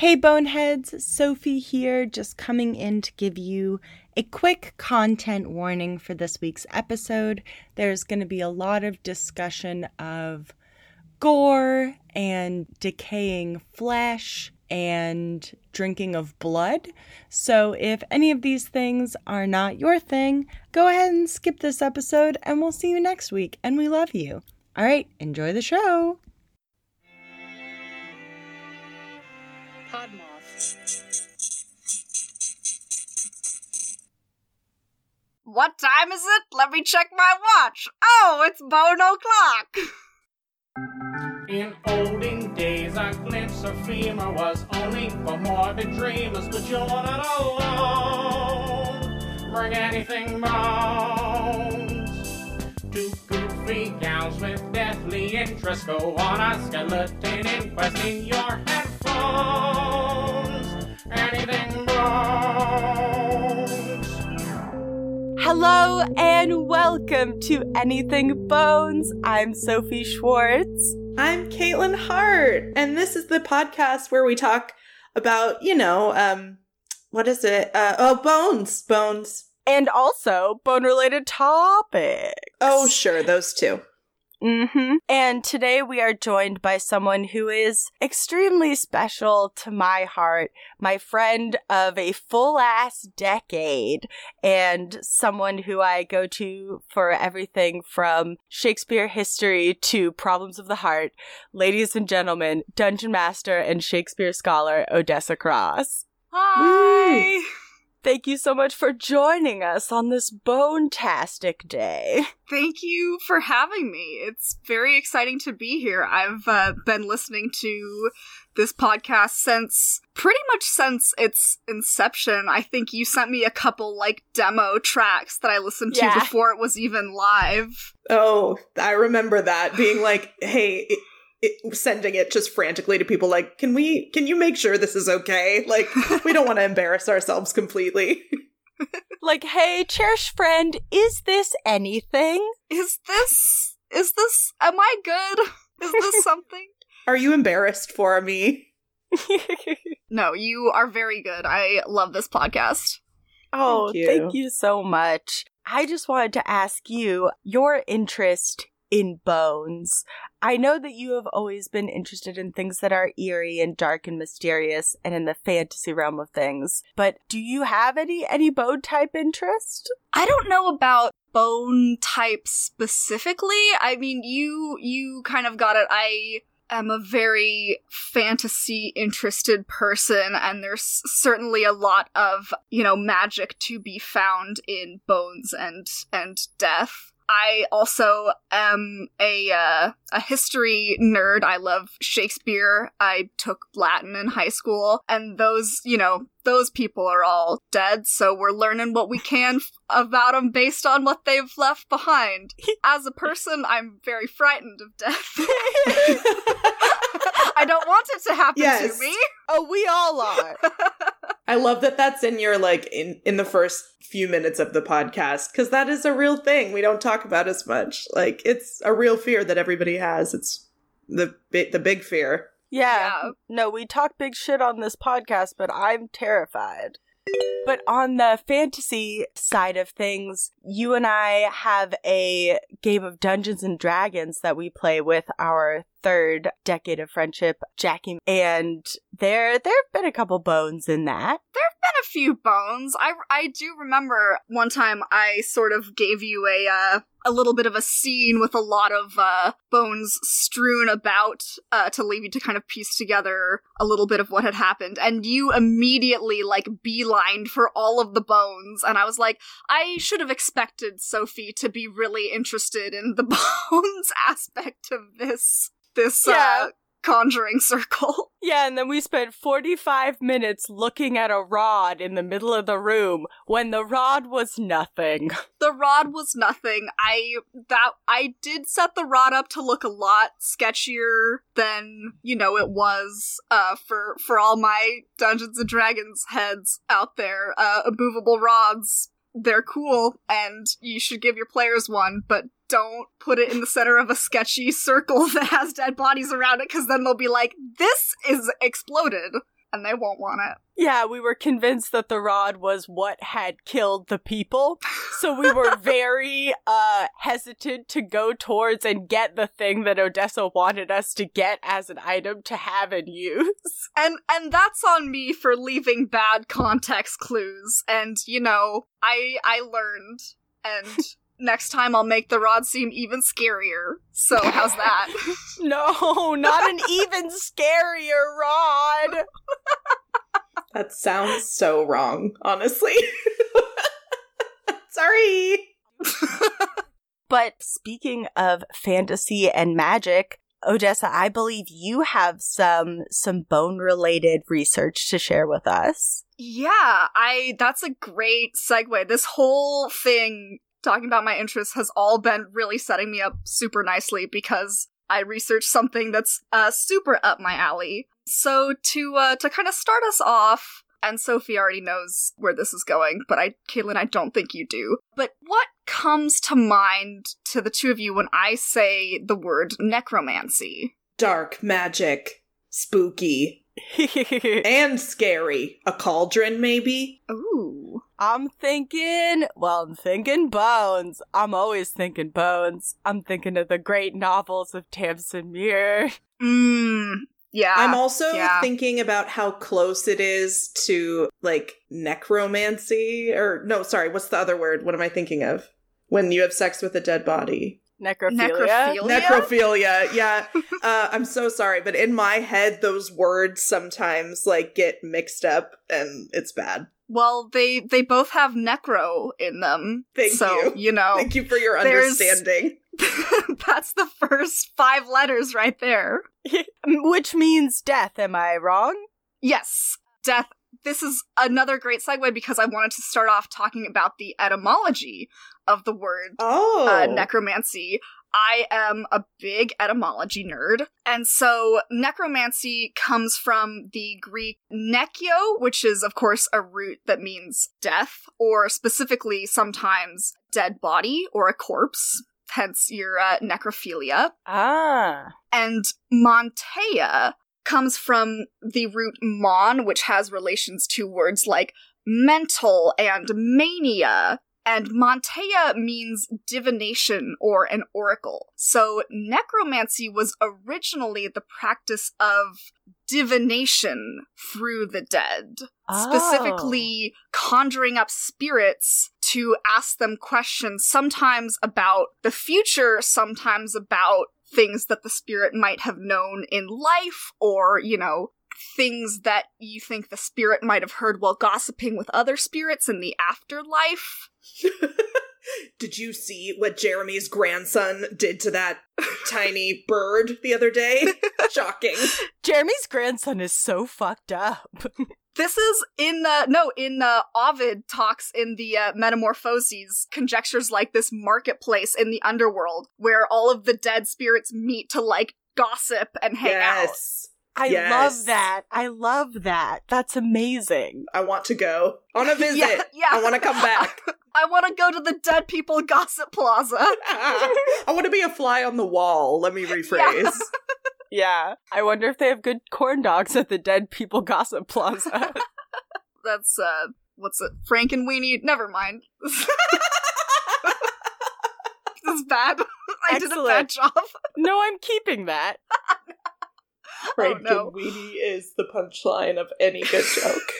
Hey Boneheads, Sophie here, just coming in to give you a quick content warning for this week's episode. There's going to be a lot of discussion of gore and decaying flesh and drinking of blood. So, if any of these things are not your thing, go ahead and skip this episode, and we'll see you next week. And we love you. All right, enjoy the show. What time is it? Let me check my watch. Oh, it's bone o'clock. In olden days, a glimpse of femur was only for morbid dreamers, but you're not alone. Bring anything bones. Two goofy gals with deathly interest go on a skeleton inquest in your headphones. Anything bones. Hello and welcome to Anything Bones. I'm Sophie Schwartz. I'm Caitlin Hart, and this is the podcast where we talk about, you know, um, what is it? Uh, oh, bones, bones. And also bone related topics. Oh, sure, those two. Mm-hmm. And today we are joined by someone who is extremely special to my heart, my friend of a full ass decade, and someone who I go to for everything from Shakespeare history to problems of the heart. Ladies and gentlemen, Dungeon Master and Shakespeare scholar Odessa Cross. Hi. Thank you so much for joining us on this bone-tastic day. Thank you for having me. It's very exciting to be here. I've uh, been listening to this podcast since pretty much since its inception. I think you sent me a couple like demo tracks that I listened to Yeah. before it was even live. Oh, I remember that being like, hey, it, it, sending it just frantically to people like, can we, can you make sure this is okay? Like, we don't want to embarrass ourselves completely. Like, hey, cherished friend, is this anything? Is this is this am I good? Is this something? Are you embarrassed for me? No, you are very good. I love this podcast. oh, Thank you. thank you so much. I just wanted to ask you your interest in bones. I know that you have always been interested in things that are eerie and dark and mysterious and in the fantasy realm of things. But do you have any any bone type interest? I don't know about bone type specifically. I mean, you you kind of got it. I am a very fantasy interested person and there's certainly a lot of, you know, magic to be found in bones and and death. I also am a uh, a history nerd. I love Shakespeare. I took Latin in high school, and those, you know, those people are all dead. So we're learning what we can about them based on what they've left behind. As a person, I'm very frightened of death. I don't want it to happen Yes. to me. Oh, we all are. I love that that's in your like in in the first few minutes of the podcast because that is a real thing we don't talk about as much. Like it's a real fear that everybody has. It's the the big fear. Yeah. Yeah. No, we talk big shit on this podcast, but I'm terrified. But on the fantasy side of things, you and I have a game of Dungeons and Dragons that we play with our third decade of friendship, Jackie, and there there have been a couple bones in that. There have been a few bones. I I do remember one time I sort of gave you a uh, a little bit of a scene with a lot of uh, bones strewn about uh, to leave you to kind of piece together a little bit of what had happened, and you immediately like beelined for all of the bones, and I was like, I should have expected Sophie to be really interested in the bones aspect of this this Yeah. uh, conjuring circle. Yeah, and then we spent 45 minutes looking at a rod in the middle of the room when the rod was nothing. the rod was nothing. I that I did set the rod up to look a lot sketchier than you know it was uh, for for all my Dungeons and Dragons heads out there. Uh, immovable rods, they're cool, and you should give your players one, but don't put it in the center of a sketchy circle that has dead bodies around it, because then they'll be like, "This is exploded." And they won't want it. Yeah, we were convinced that the rod was what had killed the people. So we were very uh hesitant to go towards and get the thing that Odessa wanted us to get as an item to have and use. And and that's on me for leaving bad context clues. And you know, I I learned and next time I'll make the rod seem even scarier. So how's that? no, not an even scarier rod. That sounds so wrong, honestly. Sorry. but speaking of fantasy and magic, Odessa, I believe you have some some bone related research to share with us. Yeah, I that's a great segue. This whole thing talking about my interests has all been really setting me up super nicely because I researched something that's uh, super up my alley. So to uh, to kind of start us off, and Sophie already knows where this is going, but I, Caitlin, I don't think you do. But what comes to mind to the two of you when I say the word necromancy? Dark magic, spooky, and scary. A cauldron, maybe? Ooh. I'm thinking, well, I'm thinking bones. I'm always thinking bones. I'm thinking of the great novels of Tamsin Muir. Mmm. Yeah. I'm also yeah. thinking about how close it is to like necromancy or no, sorry, what's the other word? What am I thinking of? When you have sex with a dead body. Necrophilia. Necrophilia? Necrophilia. Yeah. uh, I'm so sorry, but in my head those words sometimes like get mixed up and it's bad. Well, they they both have necro in them. Thank so, you. You know, Thank you for your understanding. that's the first five letters right there. Which means death, am I wrong? Yes, death. This is another great segue because I wanted to start off talking about the etymology of the word Oh. uh, necromancy. I am a big etymology nerd. And so necromancy comes from the Greek nekio, which is, of course, a root that means death, or specifically sometimes dead body or a corpse, hence your uh, necrophilia. Ah. And manteia comes from the root mon, which has relations to words like mental and mania. And manteia means divination or an oracle. So necromancy was originally the practice of divination through the dead. Oh. Specifically, conjuring up spirits to ask them questions, sometimes about the future, sometimes about things that the spirit might have known in life, or, you know, things that you think the spirit might have heard while gossiping with other spirits in the afterlife. Did you see what Jeremy's grandson did to that tiny bird the other day? Shocking. Jeremy's grandson is so fucked up. This is in uh, no in uh, Ovid talks in the uh, Metamorphoses conjectures like this marketplace in the underworld where all of the dead spirits meet to like gossip and hang out. I Yes. love that. I love that. That's amazing. I want to go on a visit. Yeah, yeah. I want to come back. I want to go to the dead people gossip plaza. I want to be a fly on the wall. Let me rephrase. Yeah. I wonder if they have good corn dogs at the Dead People Gossip Plaza. That's uh, what's it? Frank and Weenie. Never mind. This is bad. I did a bad job. no, I'm keeping that. Frank no. and Weenie is the punchline of any good joke.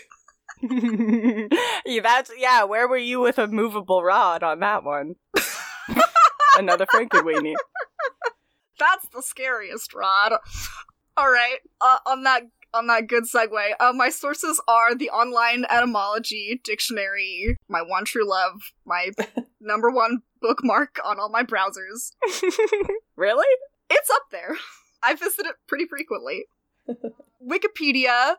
yeah, that's yeah. Where were you with a movable rod on that one? Another Frankenweenie. That's the scariest, Rod. All right. Uh, on that on that good segue, uh, my sources are the online etymology dictionary, my one true love, my number one bookmark on all my browsers. really? It's up there. I visit it pretty frequently. Wikipedia,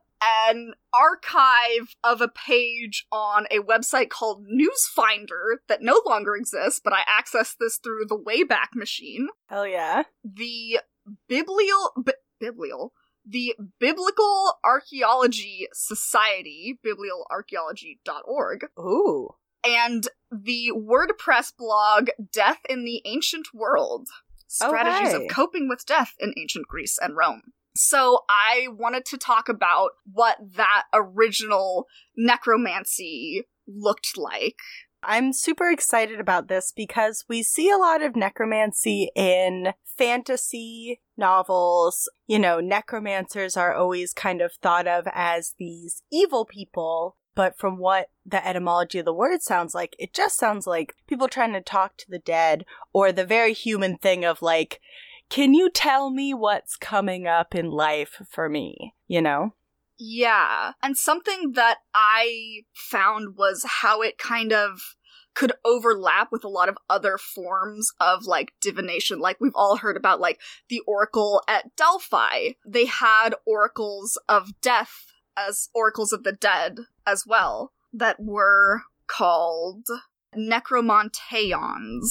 an archive of a page on a website called Newsfinder that no longer exists, but I accessed this through the Wayback Machine. Hell yeah. The Biblial bi- Biblial the Biblical Archaeology Society, biblialarchaeology.org, Ooh. and the WordPress blog Death in the Ancient World Oh, strategies Okay. of Coping with Death in Ancient Greece and Rome. So I wanted to talk about what that original necromancy looked like. I'm super excited about this because we see a lot of necromancy in fantasy novels. You know, necromancers are always kind of thought of as these evil people. But from what the etymology of the word sounds like, it just sounds like people trying to talk to the dead or the very human thing of like, can you tell me what's coming up in life for me? You know? Yeah. And something that I found was how it kind of could overlap with a lot of other forms of like divination. Like we've all heard about like the oracle at Delphi. They had oracles of death as oracles of the dead as well that were called necromanteons,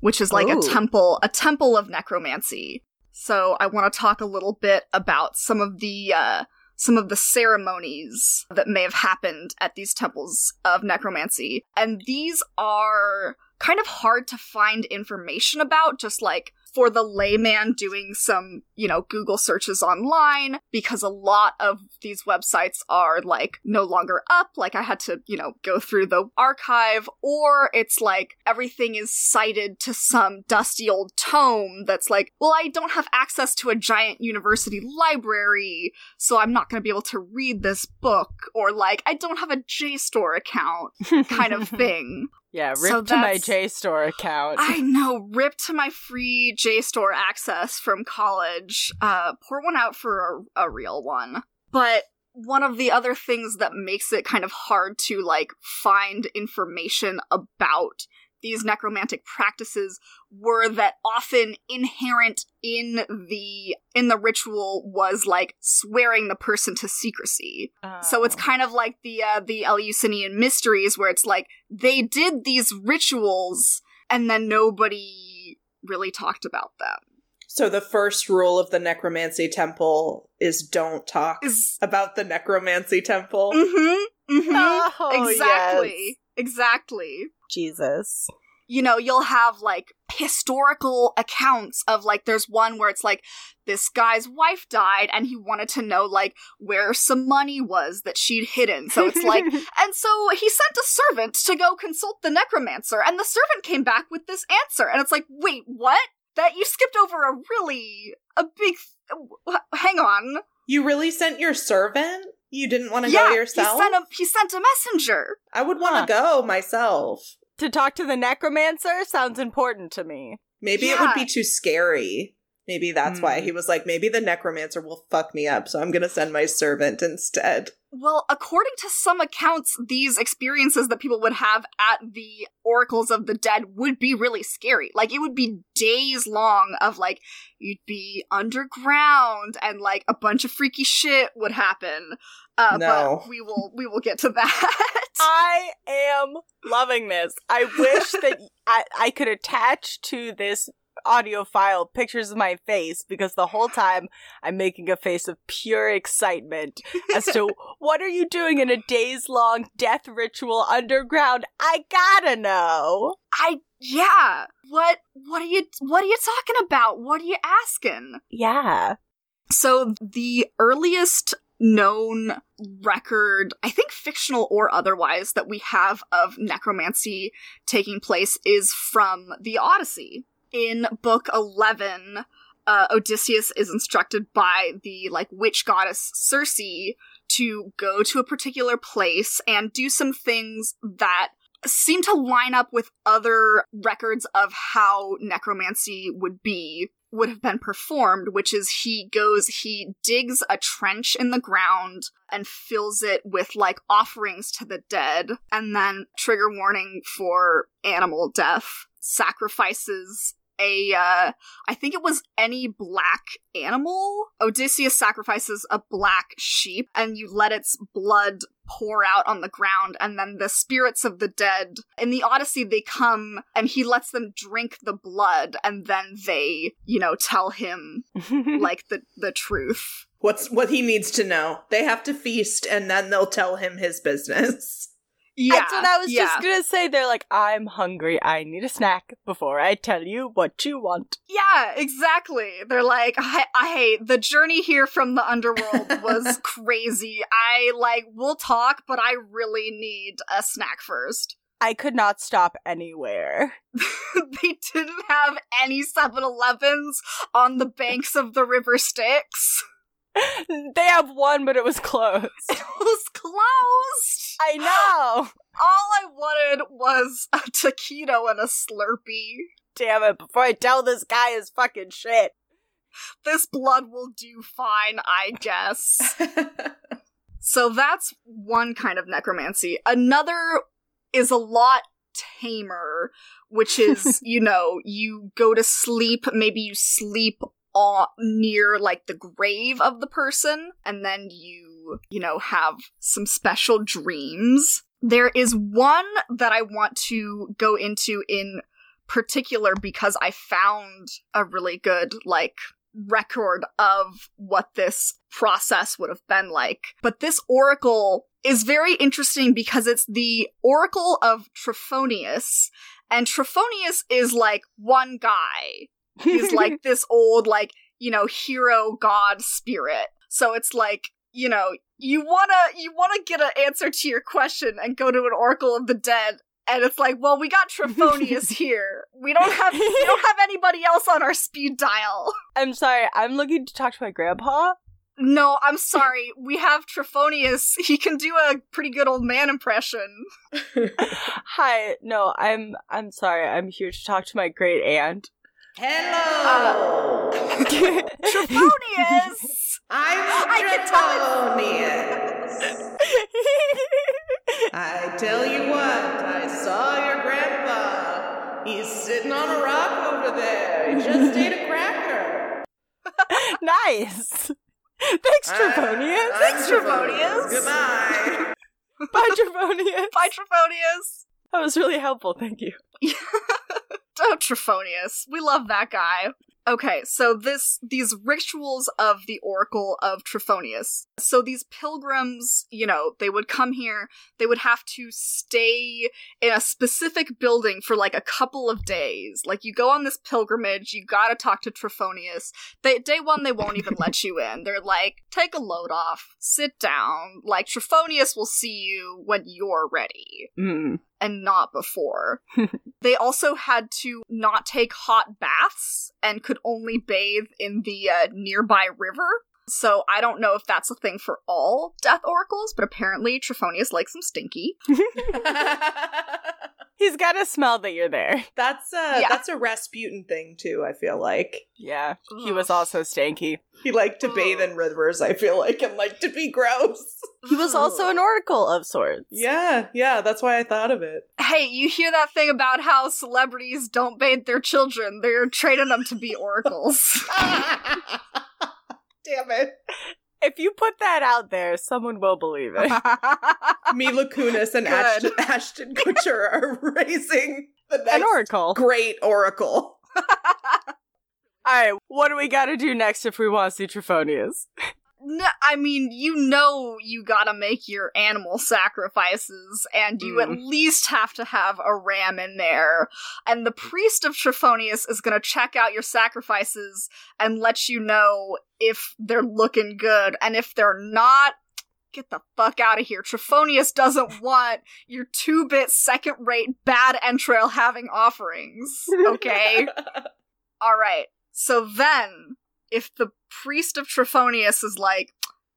which is like Ooh. a temple, a temple of necromancy. So I want to talk a little bit about some of the uh some of the ceremonies that may have happened at these temples of necromancy. And these are kind of hard to find information about, just like for the layman doing some, you know, Google searches online, because a lot of these websites are like no longer up. Like I had to, you know, go through the archive, or it's like everything is cited to some dusty old tome that's like, well, I don't have access to a giant university library, so I'm not going to be able to read this book, or like, I don't have a JSTOR account kind of thing. Yeah, rip So to my JSTOR account. I know, rip to my free JSTOR access from college. Uh, pour one out for a, a real one. But one of the other things that makes it kind of hard to like find information about these necromantic practices were that often inherent in the in the ritual was like swearing the person to secrecy. So it's Oh. kind of like the uh, the Eleusinian mysteries, where it's like they did these rituals and then nobody really talked about them. So the first rule of the necromancy temple is don't talk Is about the necromancy temple. mm-hmm, mm-hmm. Oh, exactly, yes. exactly. Jesus. you know, you'll have like historical accounts of like there's one where it's like this guy's wife died and he wanted to know like where some money was that she'd hidden. So it's like and so he sent a servant to go consult the necromancer and the servant came back with this answer and it's like, "Wait, what? That you skipped over a really a big th- hang on. You really sent your servant? You didn't want to yeah, go yourself? he sent a he sent a messenger. I would want to go myself. to talk to the necromancer sounds important to me. Maybe it would be too scary. Maybe that's why Hmm. he was like, maybe the necromancer will fuck me up, so I'm gonna send my servant instead. Well, according to some accounts, these experiences that people would have at the oracles of the dead would be really scary. Like, it would be days long of like, you'd be underground and like a bunch of freaky shit would happen. Uh, No. but we will, we will get to that. I am loving this. I wish that I, I could attach to this audio file pictures of my face because the whole time I'm making a face of pure excitement as to what are you doing in a days long death ritual underground? I gotta know. I, yeah. What, what are you, what are you talking about? What are you asking? Yeah. So the earliest known record, I think fictional or otherwise, that we have of necromancy taking place is from the Odyssey. In book 11, uh, Odysseus is instructed by the like witch goddess Circe to go to a particular place and do some things that seem to line up with other records of how necromancy would be would have been performed which is he goes he digs a trench in the ground and fills it with like offerings to the dead and then trigger warning for animal death sacrifices a uh I think it was any black animal. Odysseus sacrifices a black sheep and you let its blood pour out on the ground and then the spirits of the dead in the Odyssey they come and he lets them drink the blood and then they, you know, tell him like the the truth. What's what he needs to know? They have to feast, and then they'll tell him his business. Yeah, That's what I was yeah. just gonna say. They're like, I'm hungry. I need a snack before I tell you what you want. Yeah, exactly. They're like, I, I, the journey here from the underworld was crazy. I like, we'll talk, but I really need a snack first. I could not stop anywhere. they didn't have any 7-Elevens on the banks of the River Styx. They have one, but it was closed. It was closed. I know. All I wanted was a taquito and a Slurpee. Damn it! Before I tell this guy his fucking shit. This blood will do fine, I guess. So that's one kind of necromancy. Another is a lot tamer, which is, you know, you go to sleep, maybe you sleep near like the grave of the person, and then you, you know, have some special dreams. There is one that I want to go into in particular because I found a really good, like, record of what this process would have been like. But this oracle is very interesting because it's the oracle of Trophonius, and Trophonius is like one guy. He's like this old, like, you know, hero god spirit. So it's like, you know, you wanna you wanna get an answer to your question and go to an oracle of the dead and it's like, well, we got Trophonius here. We don't have we don't have anybody else on our speed dial. I'm sorry. I'm looking to talk to my grandpa. No, I'm sorry. We have Trophonius. He can do a pretty good old man impression. Hi. No, I'm. I'm sorry. I'm here to talk to my great aunt. Hello. Trophonius! I'm I can Trophonius. I tell you what, I saw your grandpa. He's sitting on a rock over there. He just ate a cracker. nice. Thanks, Trophonius. Uh, Thanks, Trophonius. Goodbye. Bye, Trophonius. Bye, Trophonius! That was really helpful. Thank you. Oh, Trophonius. We love that guy. Okay, so this these rituals of the Oracle of Trophonius. So these pilgrims, you know, they would come here, they would have to stay in a specific building for like a couple of days. Like you go on this pilgrimage, you gotta talk to Trophonius. They day one they won't even let you in. They're like, take a load off, sit down. Like Trophonius will see you when you're ready Mm. And not before. they also had to not take hot baths and could only bathe in the uh, nearby river. So I don't know if that's a thing for all death oracles, but apparently Trophonius likes them stinky. He's got to smell that you're there. that's a Yeah. that's a Rasputin thing too. I feel like Yeah. He was also stanky. he liked to bathe in rivers. I feel like and liked to be gross. He was also an oracle of sorts. Yeah, yeah. That's why I thought of it. Hey, you hear that thing about how celebrities don't bathe their children? They're training them to be oracles. Damn it. If you put that out there, someone will believe it. Mila Kunis and Ashton, Ashton Kutcher are raising the next An oracle. great oracle. All right, what do we got to do next if we want to see Trophonius? No, I mean, you know you gotta make your animal sacrifices, and you at hmm. least have to have a ram in there. And the priest of Trophonius is gonna check out your sacrifices and let you know if they're looking good. And if they're not, get the fuck out of here. Trophonius doesn't want your two bit second rate bad entrail having offerings. Okay? Alright. So then, if the priest of Trophonius is like,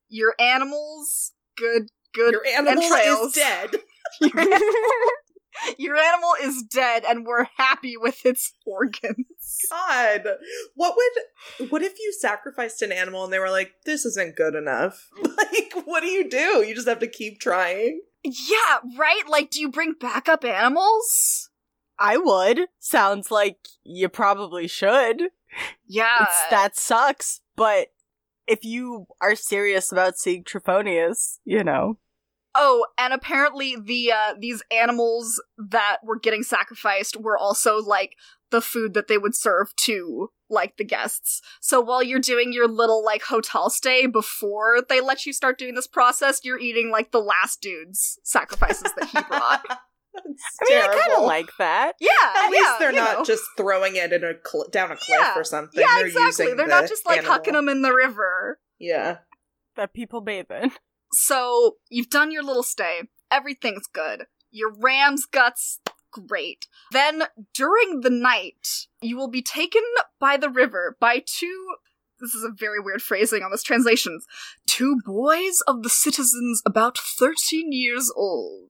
your animals, good, good Your animal entrails. is dead. Your, your animal is dead, and we're happy with its organs. God, what would what if you sacrificed an animal and they were like, "This isn't good enough"? Like, what do you do? You just have to keep trying. Yeah, right? Like, do you bring backup animals? I would. Sounds like you probably should. Yeah. It's, that sucks, but if you are serious about seeing Trophonius, you know. Oh, and apparently the uh these animals that were getting sacrificed were also like the food that they would serve to like the guests. So while you're doing your little like hotel stay before they let you start doing this process, you're eating like the last dude's sacrifices that he brought. I mean, I kind of like that. yeah, At least yeah, they're not know. just throwing it in a cl- down a cliff Yeah. or something. Yeah, they're exactly. using They're not just like animal. hucking them in the river. Yeah. That people bathe in. So you've done your little stay. Everything's good. Your ram's guts, great. Then during the night, you will be taken by the river by two. This is a very weird phrasing on this translation. Two boys of the citizens about 13 years old.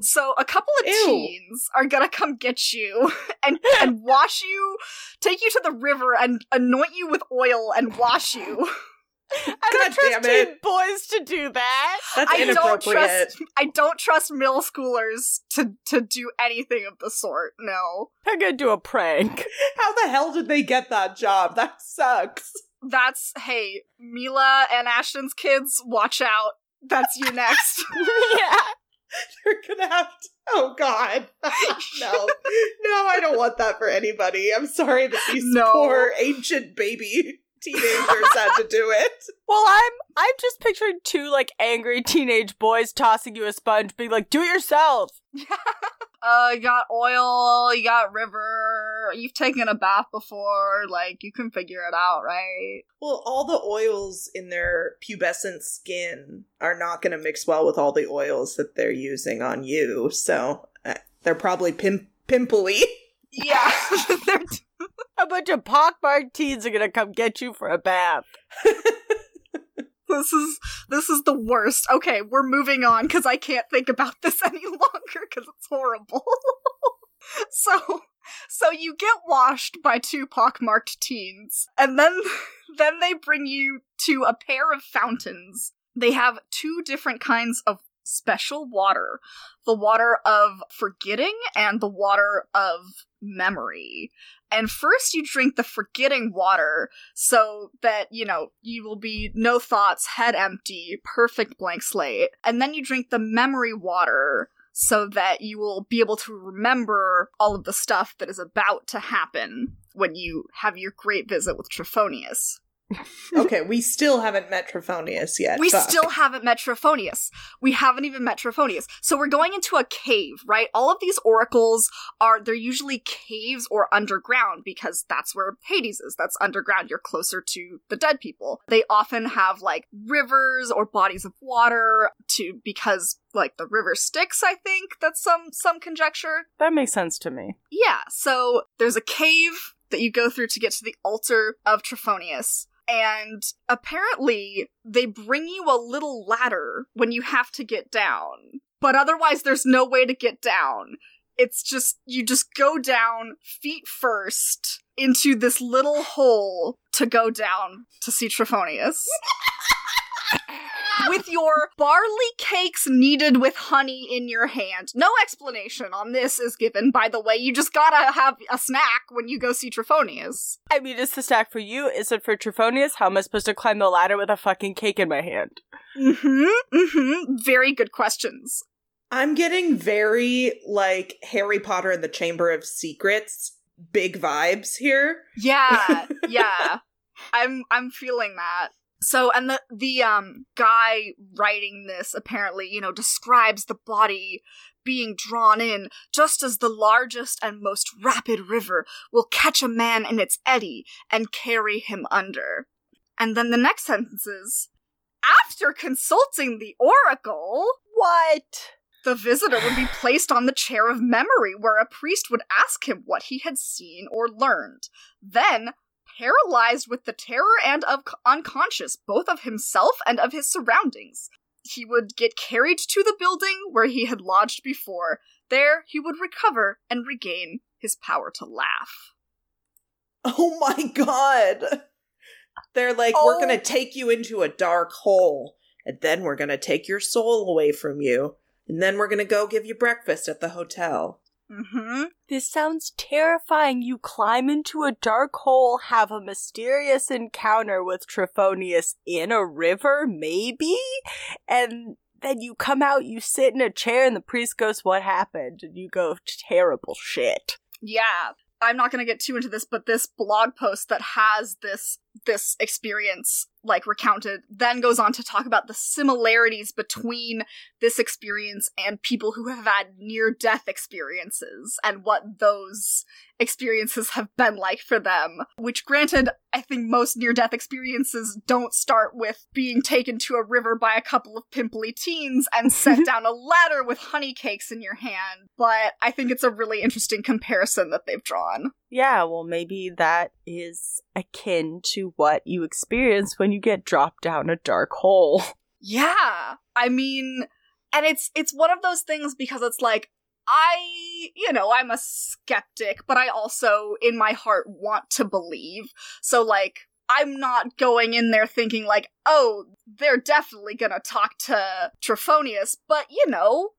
So a couple of Ew. teens are gonna come get you and and wash you, take you to the river and anoint you with oil and wash you. I God don't trust teen boys to do that. That's I don't inappropriate. trust. I don't trust middle schoolers to to do anything of the sort. No, They're gonna do a prank. How the hell did they get that job? That sucks. that's hey, Mila and Ashton's kids. Watch out. That's you next. yeah. You're gonna have to. Oh God, no, no, I don't want that for anybody. I'm sorry that these No. poor ancient baby teenagers had to do it. Well, I'm I'm just picturing two like angry teenage boys tossing you a sponge, being like, "Do it yourself." Uh, you got oil. You got river. You've taken a bath before. Like you can figure it out, right? Well, all the oils in their pubescent skin are not going to mix well with all the oils that they're using on you, so uh, they're probably pim- pimply. Yeah. A bunch of pockmarked teens are gonna come get you for a bath. This is this is the worst. Okay, we're moving on because I can't think about this any longer because it's horrible. so so you get washed by two pockmarked teens, and then then they bring you to a pair of fountains. They have two different kinds of special water. The water of forgetting and the water of memory. And first you drink the forgetting water so that, you know, you will be no thoughts, head empty, perfect blank slate. And then you drink the memory water so that you will be able to remember all of the stuff that is about to happen when you have your great visit with Trophonius. okay, we still haven't met Trophonius yet. We Fuck. still haven't met Trophonius. We haven't even met Trophonius. So we're going into a cave, right? All of these oracles are, they're usually caves or underground because that's where Hades is. That's underground. You're closer to the dead people. They often have like rivers or bodies of water to, because like the river Styx, I think. That's some, some conjecture. That makes sense to me. Yeah, so there's a cave that you go through to get to the altar of Trophonius. And apparently, they bring you a little ladder when you have to get down. But otherwise, there's no way to get down. It's just, you just go down feet first into this little hole to go down to see Trophonius. with your barley cakes kneaded with honey in your hand. No explanation on this is given, by the way. You just gotta have a snack when you go see Trophonius. I mean, it's the stack for you. Is it for Trophonius? How am I supposed to climb the ladder with a fucking cake in my hand? Mm-hmm. Mm-hmm. Very good questions. I'm getting very like Harry Potter and the Chamber of Secrets big vibes here. Yeah, yeah. I'm I'm feeling that. So and the the um guy writing this apparently, you know, describes the body being drawn in just as the largest and most rapid river will catch a man in its eddy and carry him under. And then the next sentence is after consulting the oracle, What? the visitor would be placed on the chair of memory, where a priest would ask him what he had seen or learned. Then, paralyzed with the terror and of unconscious, both of himself and of his surroundings, he would get carried to the building where he had lodged before. There, he would recover and regain his power to laugh. Oh my god. They're like, we're Oh. gonna take you into a dark hole, and then we're gonna take your soul away from you, and then we're gonna go give you breakfast at the hotel. Mm-hmm. This sounds terrifying. You climb into a dark hole, have a mysterious encounter with Trophonius in a river, maybe? And then you come out, you sit in a chair, and the priest goes, What happened? And you go, Terrible shit. Yeah. I'm not going to get too into this, but this blog post that has this this experience like recounted then goes on to talk about the similarities between this experience and people who have had near death experiences and what those experiences have been like for them. Which, granted, I think most near death experiences don't start with being taken to a river by a couple of pimply teens and set down a ladder with honey cakes in your hand, but I think it's a really interesting comparison that they've drawn. Yeah, well, maybe that is akin to what you experience when you get dropped down a dark hole. Yeah. I mean, and it's it's one of those things because it's like I, you know, I'm a skeptic, but I also in my heart want to believe. So like I'm not going in there thinking like, "Oh, they're definitely going to talk to Trophonius," but you know,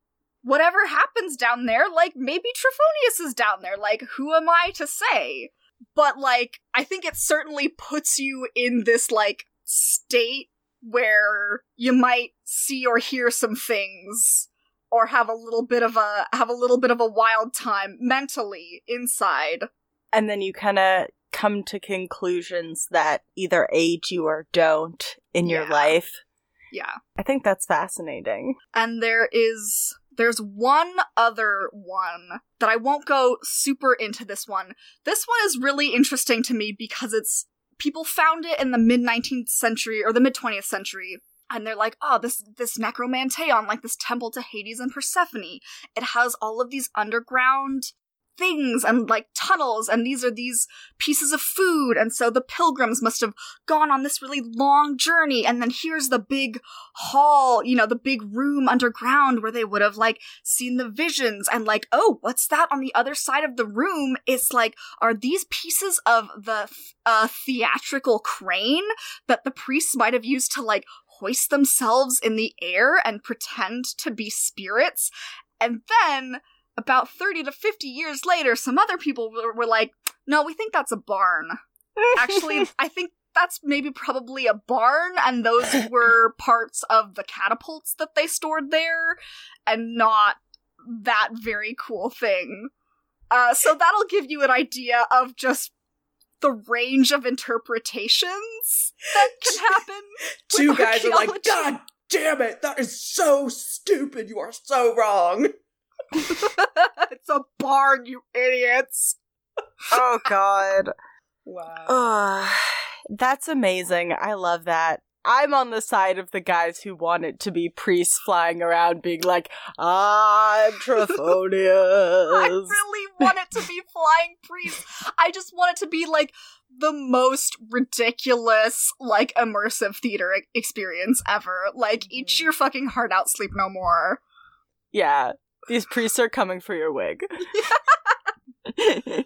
whatever happens down there, like maybe Trophonius is down there. Like who am I to say? But like I think it certainly puts you in this like state where you might see or hear some things or have a little bit of a have a little bit of a wild time mentally inside And then you kind of come to conclusions that either aid you or don't in your Yeah. life. yeah I think that's fascinating. and there is there's one other one that I won't go super into this one. This one is really interesting to me because it's people found it in the mid 19th century or the mid 20th century and they're like, "Oh, this this necromanteon, like this temple to Hades and Persephone. It has all of these underground things and like tunnels and these are these pieces of food and so the pilgrims must have gone on this really long journey and then here's the big hall you know the big room underground where they would have like seen the visions and like oh what's that on the other side of the room? It's like are these pieces of the uh, theatrical crane that the priests might have used to like hoist themselves in the air and pretend to be spirits? And then about 30 to 50 years later some other people were, were like no we think that's a barn actually i think that's maybe probably a barn and those were parts of the catapults that they stored there and not that very cool thing uh, so that'll give you an idea of just the range of interpretations that can happen Two guys are like. God damn it, that is so stupid. You are so wrong. it's a barn you idiots oh god. Wow. Ugh, that's amazing. I love that. I'm on the side of the guys who want it to be priests flying around being like, I'm Trophonius. I really want it to be flying priests. I just want it to be like the most ridiculous, like immersive theater experience ever. Like, eat mm-hmm. your fucking heart out, sleep no more. yeah, these priests are coming for your wig.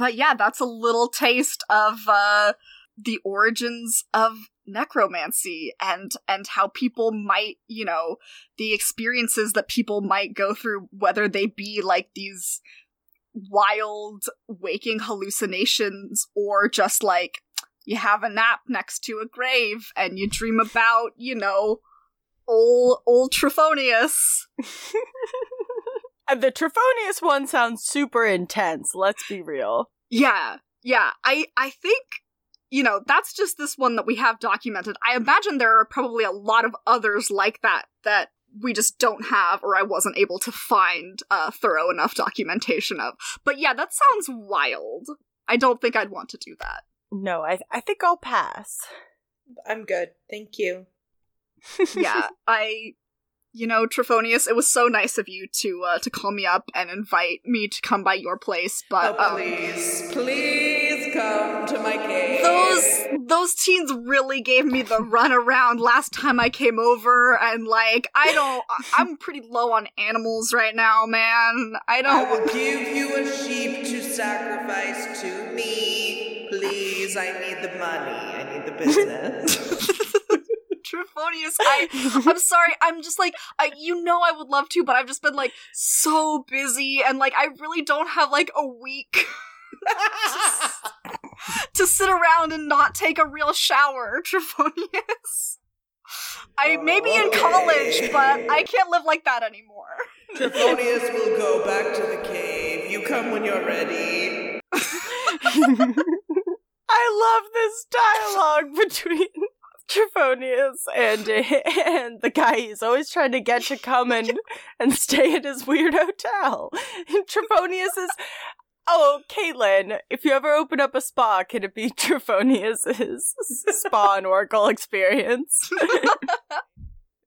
But yeah, that's a little taste of uh the origins of necromancy and and how people might, you know, the experiences that people might go through whether they be like these wild waking hallucinations or just like you have a nap next to a grave and you dream about, you know, old old Trophonius. and the Trophonius one sounds super intense, let's be real. Yeah, yeah. I I think you know that's just this one that we have documented. I imagine there are probably a lot of others like that that we just don't have, or I wasn't able to find uh, thorough enough documentation of. But yeah, that sounds wild. I don't think I'd want to do that. No, I I think I'll pass. I'm good. Thank you. Yeah, I, you know, Trophonius, it was so nice of you to uh, to call me up and invite me to come by your place. But oh, um, please, please come to my cave. those those teens really gave me the runaround last time I came over, and like I don't, I'm pretty low on animals right now, man. I I don't. I will give you a sheep to sacrifice to me. Please, I need the money. I need the business. Trophonius, I, I'm sorry. I'm just like, I, you know, I would love to, but I've just been like so busy, and like I really don't have like a week to sit around and not take a real shower, Trophonius. I may be in college, but I can't live like that anymore. Trophonius will go back to the cave. You come when you're ready. I love this dialogue between Trophonius and and the guy he's always trying to get to come and, and stay at his weird hotel. And Trophonius is Oh, Caitlin, if you ever open up a spa, can it be Trophonius's spa and Oracle experience?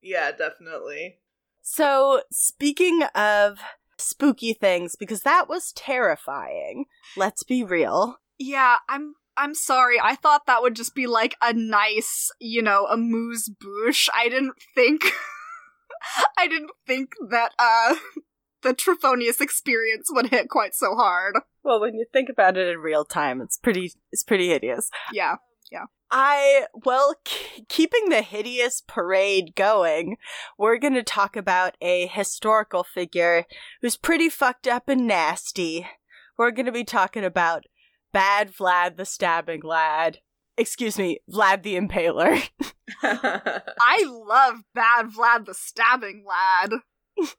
Yeah, definitely. So, speaking of spooky things, because that was terrifying, let's be real. Yeah, I'm I'm sorry. I thought that would just be like a nice, you know, amuse bouche. I didn't think I didn't think that uh the Trophonius experience would hit quite so hard. Well, when you think about it in real time, it's pretty it's pretty hideous. Yeah. Yeah. I, well, k- keeping the hideous parade going, we're going to talk about a historical figure who's pretty fucked up and nasty. We're going to be talking about Bad Vlad the Stabbing Lad. Excuse me, Vlad the Impaler. I love Bad Vlad the Stabbing Lad.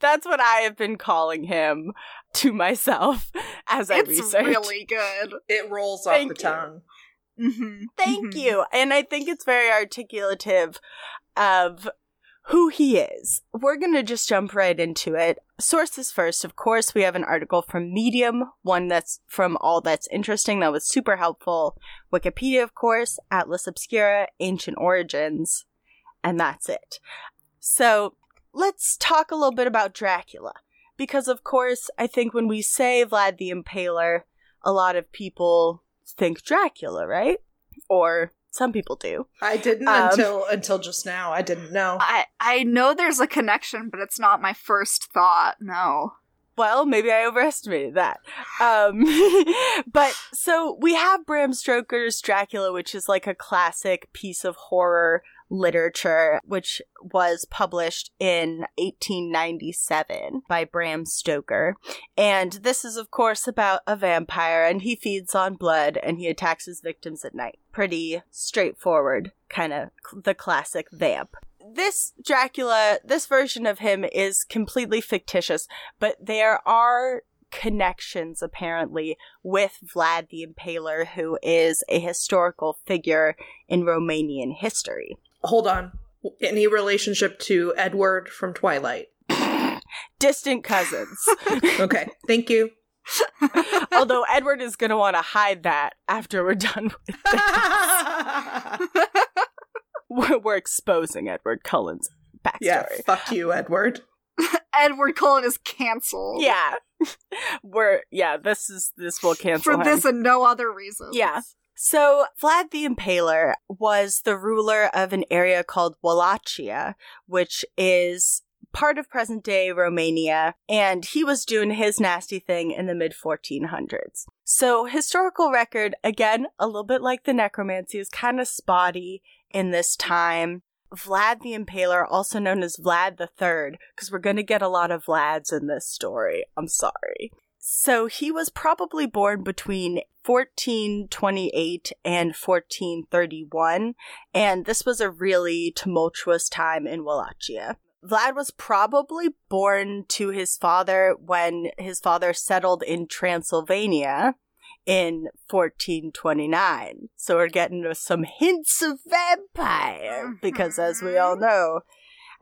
That's what I have been calling him to myself as I It's research. really good. it rolls off Thank the you. tongue. Mm-hmm. Thank you. And I think it's very articulative of who he is. We're going to just jump right into it. Sources first, of course, we have an article from Medium, one that's from All That's Interesting that was super helpful. Wikipedia, of course, Atlas Obscura, Ancient Origins, and that's it. So let's talk a little bit about Dracula. Because, of course, I think when we say Vlad the Impaler, a lot of people think Dracula, right? Or some people do. I didn't Um, until until just now. I didn't know. I I know there's a connection, but it's not my first thought. No. Well, maybe I overestimated that. Um, but so we have Bram Stoker's Dracula, which is like a classic piece of horror literature, which was published in 1897 by Bram Stoker. And this is, of course, about a vampire, and he feeds on blood and he attacks his victims at night. Pretty straightforward, kind of the classic vamp. This Dracula, this version of him is completely fictitious, but there are connections apparently with Vlad the Impaler, who is a historical figure in Romanian history. Hold on. Any relationship to Edward from Twilight? Distant cousins. Okay, thank you. Although Edward is going to want to hide that after we're done with this. We're, we're exposing Edward Cullen's backstory. yeah, fuck you, Edward. Edward Cullen is canceled. Yeah. We're yeah, this is this will cancel For him. this and no other reason. Yeah. So, Vlad the Impaler was the ruler of an area called Wallachia, which is part of present day Romania, and he was doing his nasty thing in the mid 1400s. So, historical record, again, a little bit like the necromancy, is kind of spotty in this time. Vlad the Impaler, also known as Vlad the Third, because we're going to get a lot of Vlads in this story. I'm sorry. So he was probably born between 1428 and 1431, and this was a really tumultuous time in Wallachia. Vlad was probably born to his father when his father settled in Transylvania in 1429. So we're getting some hints of vampire, mm-hmm. because as we all know,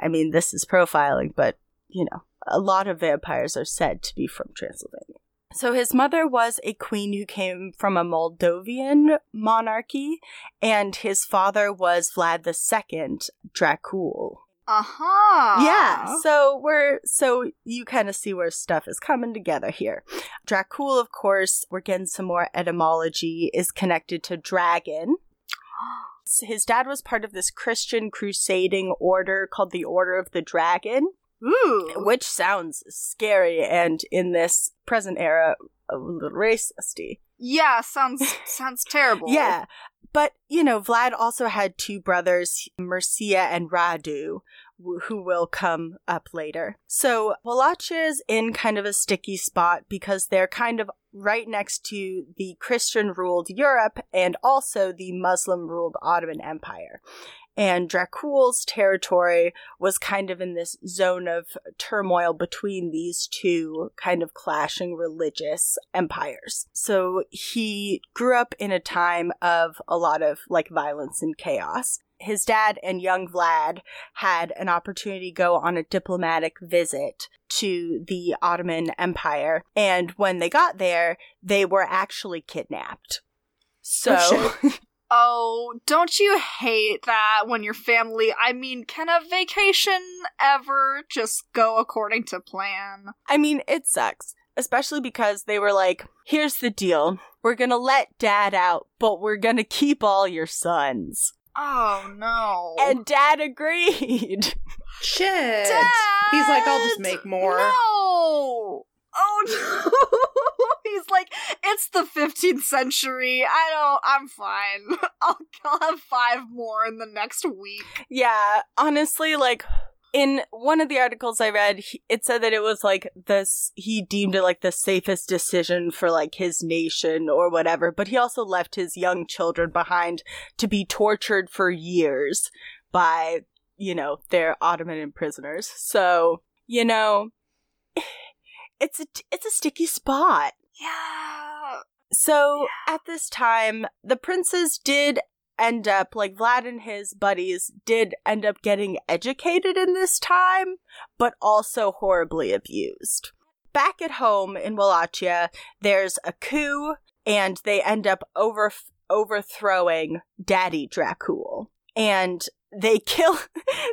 I mean, this is profiling, but you know, a lot of vampires are said to be from Transylvania. So his mother was a queen who came from a Moldovan monarchy, and his father was Vlad II Dracul. Uh-huh. Yeah, so we're so you kind of see where stuff is coming together here. Dracul, of course, we're getting some more etymology, is connected to dragon. His dad was part of this Christian crusading order called the Order of the Dragon Ooh. which sounds scary and in this present era a little racisty. Yeah, sounds sounds terrible. Yeah. But, you know, Vlad also had two brothers, Mircea and Radu, who will come up later. So Wallachia is in kind of a sticky spot because they're kind of right next to the Christian ruled Europe and also the Muslim ruled Ottoman Empire. And Dracul's territory was kind of in this zone of turmoil between these two kind of clashing religious empires. So he grew up in a time of a lot of like violence and chaos. His dad and young Vlad had an opportunity to go on a diplomatic visit to the Ottoman Empire, and when they got there, they were actually kidnapped. Oh, so Oh, don't you hate that when your family, I mean, can a vacation ever just go according to plan? I mean, it sucks, especially because they were like, here's the deal. We're gonna let dad out, but we're gonna keep all your sons. Oh no. And dad agreed. Shit. Dad! He's like, I'll just make more. No. Oh no. He's like, it's the 15th century. I don't. I'm fine. I'll, I'll have five more in the next week. yeah, honestly, like, in one of the articles I read, it said that it was like this, he deemed it like the safest decision for like his nation or whatever, but he also left his young children behind to be tortured for years by, you know, their Ottoman prisoners. So, you know, it's a, it's a sticky spot. Yeah. So at this time, the princes did end up, like Vlad and his buddies, did end up getting educated in this time, but also horribly abused. Back at home in Wallachia, there's a coup, and they end up over overthrowing Daddy Dracul, and they kill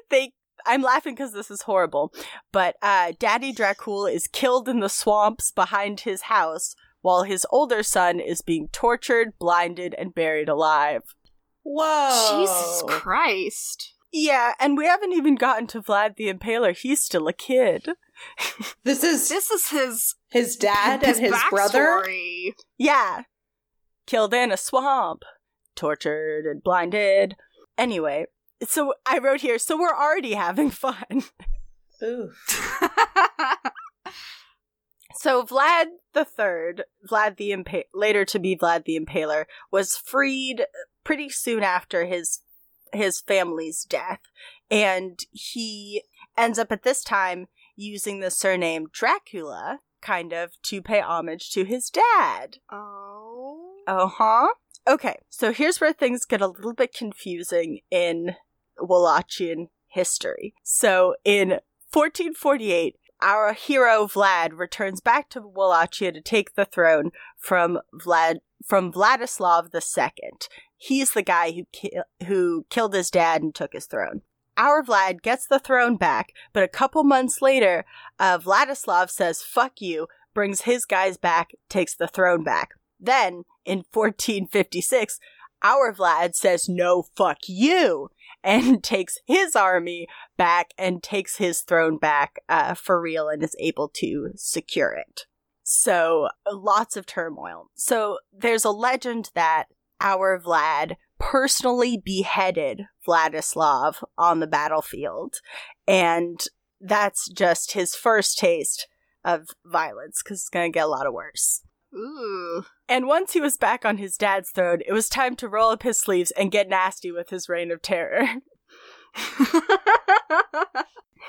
they. I'm laughing because this is horrible, but uh, Daddy Dracul is killed in the swamps behind his house while his older son is being tortured, blinded, and buried alive. Whoa. Jesus Christ. Yeah, and we haven't even gotten to Vlad the Impaler. He's still a kid. This is This is his his dad his and his brother. Yeah. Killed in a swamp, tortured and blinded. Anyway, so I wrote here, so we're already having fun. Ooh. So Vlad the Third, Vlad the Impa- later to be Vlad the Impaler, was freed pretty soon after his his family's death, and he ends up at this time using the surname Dracula, kind of to pay homage to his dad. oh. Uh huh. Okay, so here's where things get a little bit confusing in Wallachian history. So in 1448, our hero Vlad returns back to Wallachia to take the throne from Vlad from Vladislav II. He's the guy who ki- who killed his dad and took his throne. Our Vlad gets the throne back, but a couple months later, uh, Vladislav says "fuck you," brings his guys back, takes the throne back. Then, in 1456, our Vlad says no, fuck you, and takes his army back and takes his throne back uh, for real and is able to secure it. So, lots of turmoil. So, there's a legend that our Vlad personally beheaded Vladislav on the battlefield, and that's just his first taste of violence because it's going to get a lot of worse. Ooh. And once he was back on his dad's throne, it was time to roll up his sleeves and get nasty with his reign of terror.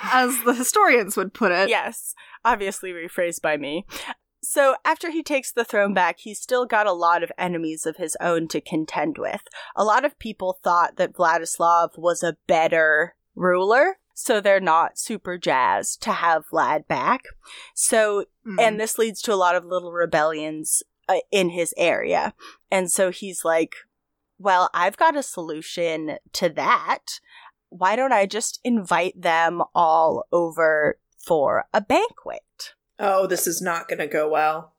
As the historians would put it. yes, obviously rephrased by me. So, after he takes the throne back, he's still got a lot of enemies of his own to contend with. A lot of people thought that Vladislav was a better ruler, so they're not super jazzed to have Vlad back. So, Mm. and this leads to a lot of little rebellions uh, in his area. And so he's like, well, I've got a solution to that. Why don't I just invite them all over for a banquet? Oh, this is not going to go well.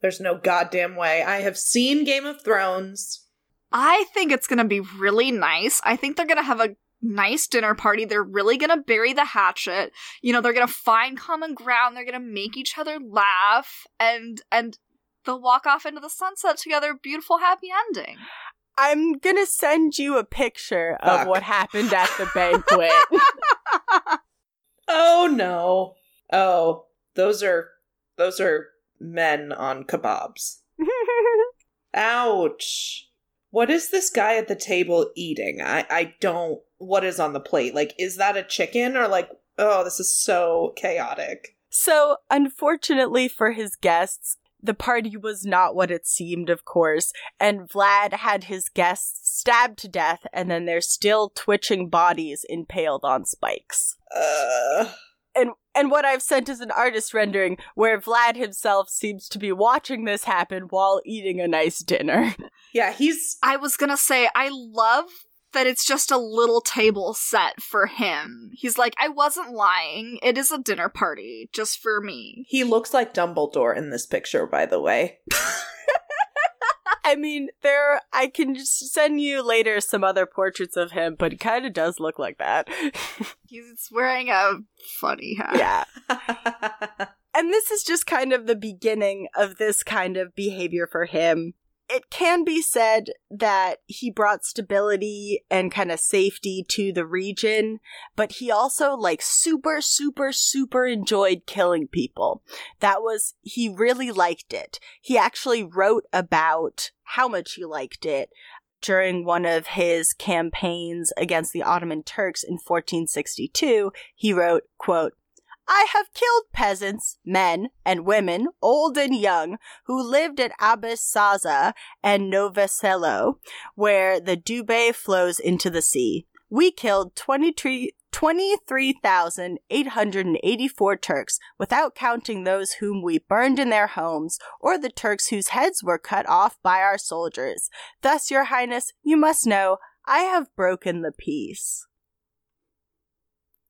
There's no goddamn way. I have seen Game of Thrones. I think it's gonna be really nice. I think they're gonna have a nice dinner party. They're really gonna bury the hatchet. You know, they're gonna find common ground. They're gonna make each other laugh, and and they'll walk off into the sunset together. Beautiful, happy ending. I'm gonna send you a picture of what happened at the banquet. Oh no. Oh, those are those are men on kebabs. Ouch. What is this guy at the table eating? I I don't what is on the plate? Like is that a chicken or like oh, this is so chaotic. So, unfortunately for his guests, the party was not what it seemed, of course, and Vlad had his guests stabbed to death, and then their still twitching bodies impaled on spikes. Uh And and what I've sent is an artist rendering where Vlad himself seems to be watching this happen while eating a nice dinner. yeah, he's I was gonna say, I love that it's just a little table set for him. He's like, I wasn't lying. It is a dinner party just for me. he looks like Dumbledore in this picture, by the way. I mean, there I can just send you later some other portraits of him, but he kind of does look like that. He's wearing a funny hat. yeah. And this is just kind of the beginning of this kind of behavior for him. It can be said that he brought stability and kind of safety to the region, but he also like super, super, super enjoyed killing people. That was, he really liked it. He actually wrote about how much he liked it during one of his campaigns against the Ottoman Turks in 1462. He wrote, quote, I have killed peasants, men, and women, old and young, who lived at Abissaza and Novoselo, where the Dube flows into the sea. We killed 23 23,884 Turks, without counting those whom we burned in their homes, or the Turks whose heads were cut off by our soldiers. Thus, your highness, you must know, I have broken the peace.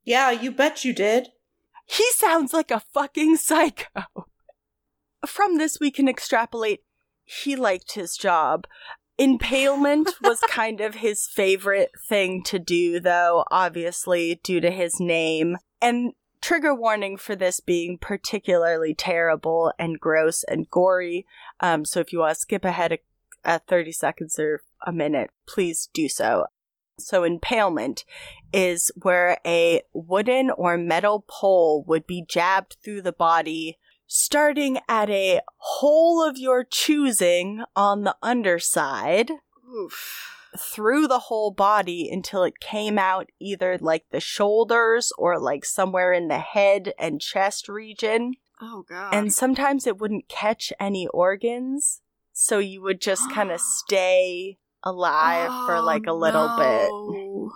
yeah, you bet you did. He sounds like a fucking psycho. From this, we can extrapolate he liked his job. Impalement was kind of his favorite thing to do, though, obviously, due to his name. And trigger warning for this being particularly terrible and gross and gory. Um, so if you want to skip ahead a, a 30 seconds or a minute, please do so. So impalement is where a wooden or metal pole would be jabbed through the body, starting at a hole of your choosing on the underside, Oof. through the whole body until it came out either like the shoulders or like somewhere in the head and chest region. Oh god. And sometimes it wouldn't catch any organs, so you would just kind of stay alive for oh, like a little bit. bit.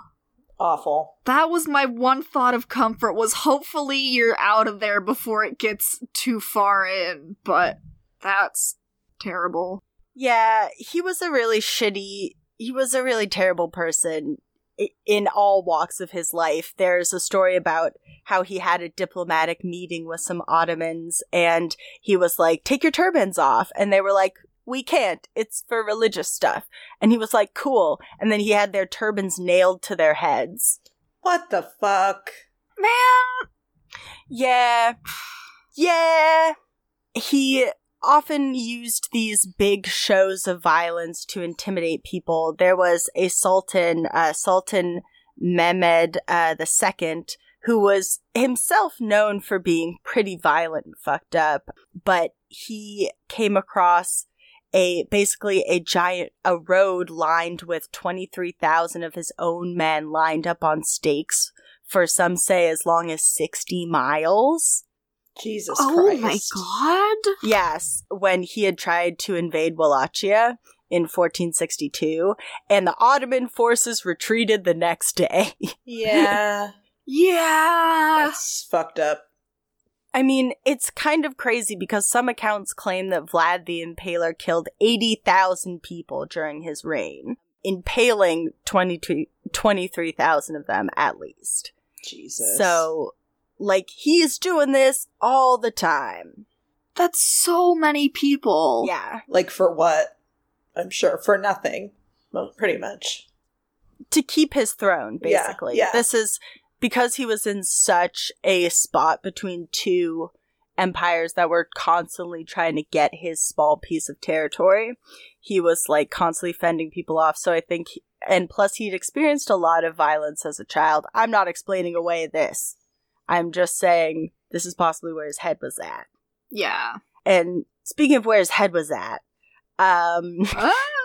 Awful. That was my one thought of comfort was hopefully you're out of there before it gets too far in, but that's terrible. Yeah, he was a really shitty, he was a really terrible person in all walks of his life. There's a story about how he had a diplomatic meeting with some Ottomans and he was like, take your turbans off. And they were like, we can't. It's for religious stuff. And he was like, cool. And then he had their turbans nailed to their heads. What the fuck? Man, Yeah. Yeah. He often used these big shows of violence to intimidate people. There was a sultan, uh, Sultan Mehmed uh, the Second, who was himself known for being pretty violent and fucked up, but he came across a basically a giant a road lined with 23,000 of his own men lined up on stakes for some say as long as 60 miles. Jesus oh Christ. my god. Yes, when he had tried to invade Wallachia in 1462, and the Ottoman forces retreated the next day. Yeah. Yeah. That's fucked up. I mean, it's kind of crazy because some accounts claim that Vlad the Impaler killed 80,000 people during his reign, impaling 22 23,000 of them at least. Jesus. So, like, he's doing this all the time. That's so many people. Yeah. like for what? I'm sure for nothing. Well, pretty much. to keep his throne, Yeah, basically. yeah. This is because he was in such a spot between two empires that were constantly trying to get his small piece of territory. He was like constantly fending people off. So I think, and plus he'd experienced a lot of violence as a child. I'm not explaining away this. I'm just saying this is possibly where his head was at. Yeah. And speaking of where his head was at, um, Ah.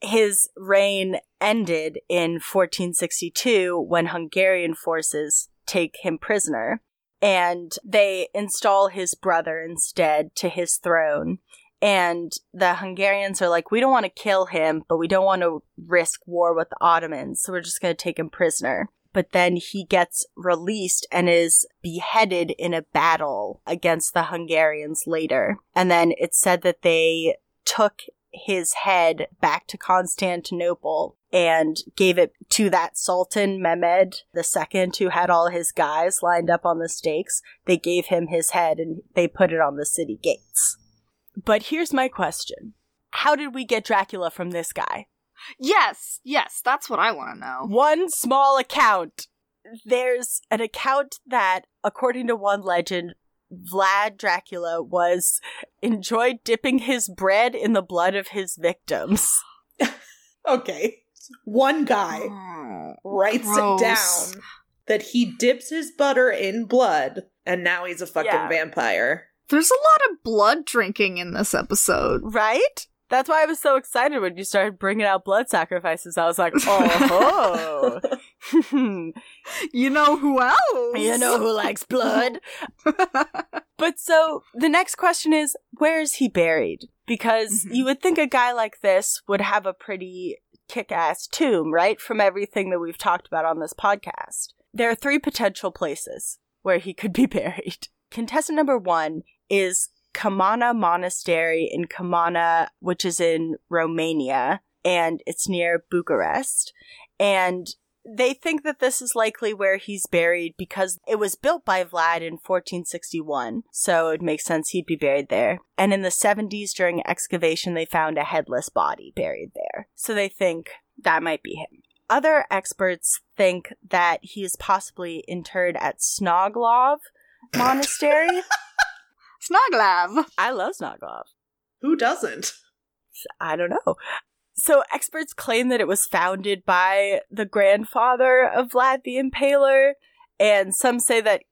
his reign ended in 1462 when Hungarian forces take him prisoner and they install his brother instead to his throne. And the Hungarians are like, we don't want to kill him, but we don't want to risk war with the Ottomans, so we're just going to take him prisoner. But then he gets released and is beheaded in a battle against the Hungarians later. And then it's said that they took his head back to Constantinople and gave it to that Sultan Mehmed II who had all his guys lined up on the stakes. They gave him his head and they put it on the city gates. But here's my question. How did we get Dracula from this guy? Yes, yes, that's what I want to know. One small account. There's an account that, according to one legend, Vlad Dracula was enjoyed dipping his bread in the blood of his victims. Okay. One guy Oh, writes gross. it down that he dips his butter in blood and now he's a fucking Yeah. vampire. There's a lot of blood drinking in this episode. Right? That's why I was so excited when you started bringing out blood sacrifices. I was like, oh, You know who else? you know who likes blood. But so the next question is, where is he buried? Because Mhm. you would think a guy like this would have a pretty kick ass tomb, right? From everything that we've talked about on this podcast. There are three potential places where he could be buried. Contestant number one is Comana Monastery in Comana, which is in Romania, and it's near Bucharest. And they think that this is likely where he's buried because it was built by Vlad in 1461, so it makes sense he'd be buried there. And in the 70s, during excavation, they found a headless body buried there. So they think that might be him. Other experts think that he is possibly interred at Snoglov Monastery. Snuglav. I love Snoglov. Who doesn't? I don't know. So experts claim that it was founded by the grandfather of Vlad the Impaler, and some say that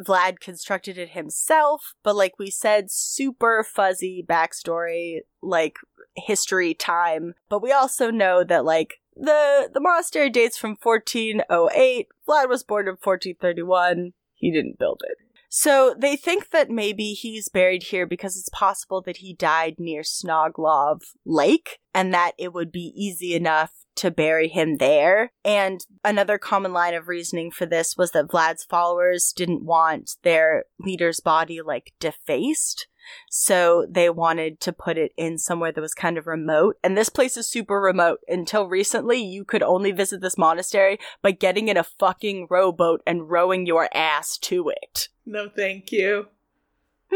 Vlad constructed it himself, but like we said, super fuzzy backstory, like history time. But we also know that like the the monastery dates from 1408. Vlad was born in 1431. He didn't build it. So they think that maybe he's buried here because it's possible that he died near Snoglov Lake and that it would be easy enough to bury him there. And another common line of reasoning for this was that Vlad's followers didn't want their leader's body like defaced. So they wanted to put it in somewhere that was kind of remote. And this place is super remote. Until recently, you could only visit this monastery by getting in a fucking rowboat and rowing your ass to it. No, thank you.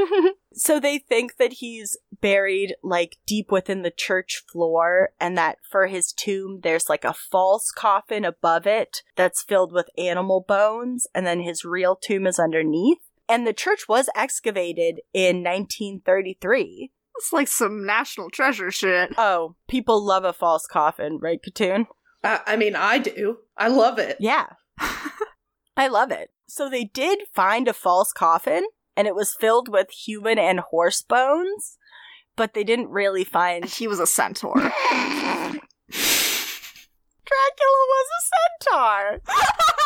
so they think that he's buried like deep within the church floor and that for his tomb there's like a false coffin above it that's filled with animal bones and then his real tomb is underneath. And the church was excavated in 1933. It's like some national treasure shit. Oh, people love a false coffin, right, Katoon? I, I mean, I do. I love it. Yeah. I love it. So they did find a false coffin, and it was filled with human and horse bones, but they didn't really find. He was a centaur. Dracula was a centaur!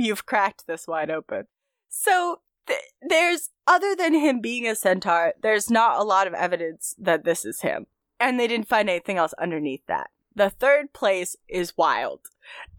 You've cracked this wide open. So th- there's, other than him being a centaur, there's not a lot of evidence that this is him. And they didn't find anything else underneath that. The third place is wild.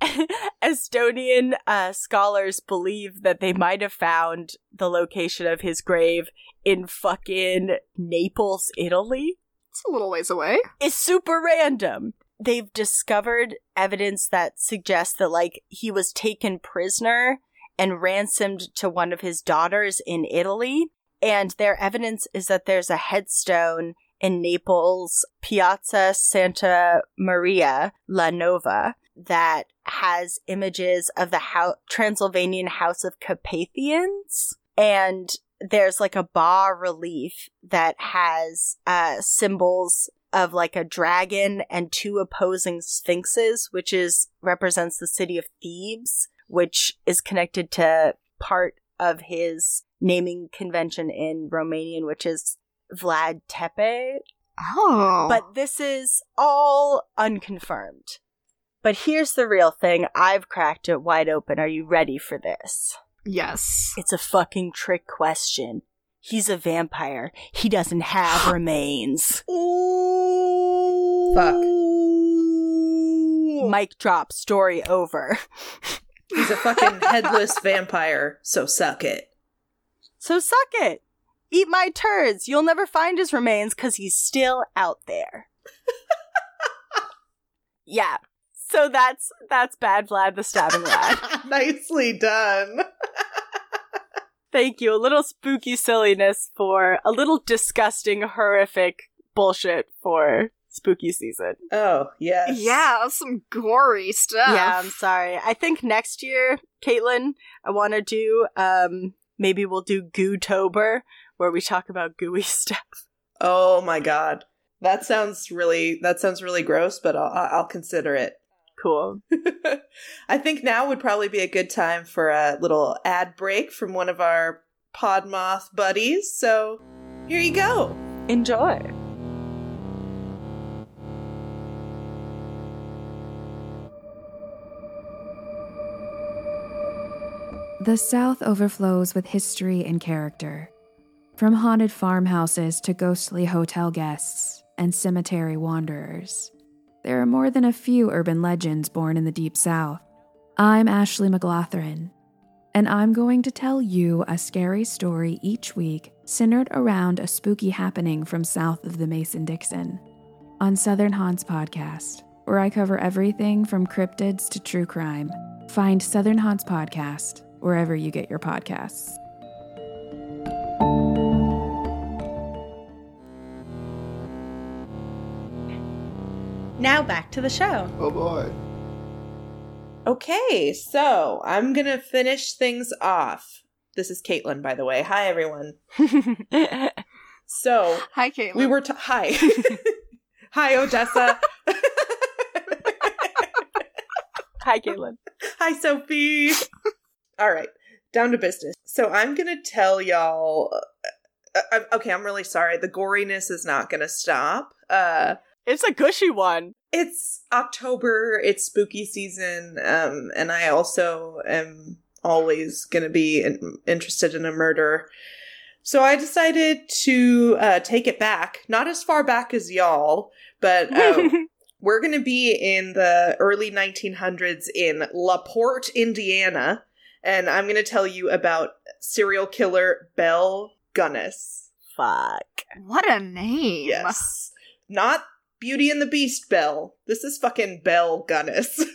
Estonian uh, scholars believe that they might have found the location of his grave in fucking Naples, Italy. It's a little ways away. It's super random. They've discovered evidence that suggests that, like, he was taken prisoner and ransomed to one of his daughters in Italy. And their evidence is that there's a headstone in Naples, Piazza Santa Maria La Nova, that has images of the hou- Transylvanian House of Carpathians. And there's like a bas relief that has uh, symbols of like a dragon and two opposing sphinxes, which is represents the city of Thebes, which is connected to part of his naming convention in Romanian, which is Vlad Tepe. Oh. But this is all unconfirmed. But here's the real thing. I've cracked it wide open. Are you ready for this? yes. It's a fucking trick question. He's a vampire. He doesn't have remains. Fuck. Mic drop. Story over. He's a fucking headless vampire, so suck it. So suck it. Eat my turds. You'll never find his remains because he's still out there. yeah. So that's that's bad Vlad the stabbing lad. Nicely done. Thank you. A little spooky silliness for a little disgusting, horrific bullshit for spooky season. Oh, yes. Yeah, some gory stuff. Yeah, I'm sorry. I think next year, Caitlin, I want to do um maybe we'll do Gootober where we talk about gooey stuff. Oh my god. That sounds really that sounds really gross, but I'll I'll consider it. Cool. I think now would probably be a good time for a little ad break from one of our Podmoth buddies. So, here you go. Enjoy. The South overflows with history and character. From haunted farmhouses to ghostly hotel guests and cemetery wanderers, there are more than a few urban legends born in the Deep South. I'm Ashley McLaughlin, and I'm going to tell you a scary story each week centered around a spooky happening from south of the Mason Dixon on Southern Haunts Podcast, where I cover everything from cryptids to true crime. Find Southern Haunts Podcast wherever you get your podcasts. Now back to the show. Oh boy. Okay, so I'm gonna finish things off. This is Caitlin, by the way. Hi, everyone. So Hi, Caitlin. we were t- hi, hi, Odessa. Hi, Caitlin. Hi, Sophie. All right, down to business. So I'm gonna tell y'all. Uh, uh, okay, I'm really sorry. The goriness is not gonna stop. Uh, It's a gushy one. it's October. It's spooky season, um, and I also am always gonna be in- interested in a murder. So I decided to uh, take it back, not as far back as y'all, but uh, we're going to be in the early 1900s in LaPorte, Indiana, and I'm going to tell you about serial killer Belle Gunness. Fuck. what a name. Yes. Not Beauty and the Beast Belle. This is fucking Belle Gunness.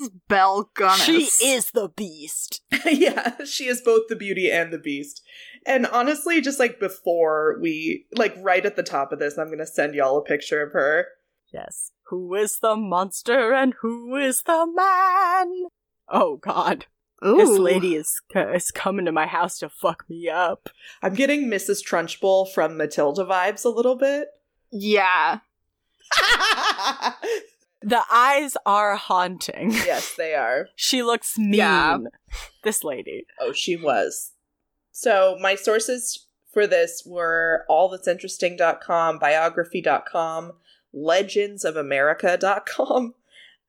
This is Belle Gunness. She is the beast. yeah, she is both the beauty and the beast. And honestly, just like before we, like right at the top of this, I'm going to send y'all a picture of her. Yes. Who is the monster and who is the man? Oh God. This lady is uh, is coming to my house to fuck me up. I'm getting Mrs. Trunchbull from Matilda vibes a little bit. Yeah. The eyes are haunting. yes, they are. She looks mean. Yeah. This lady. Oh, she was. So my sources for this were allthat'sinteresting.com, biography.com, legendsofamerica.com,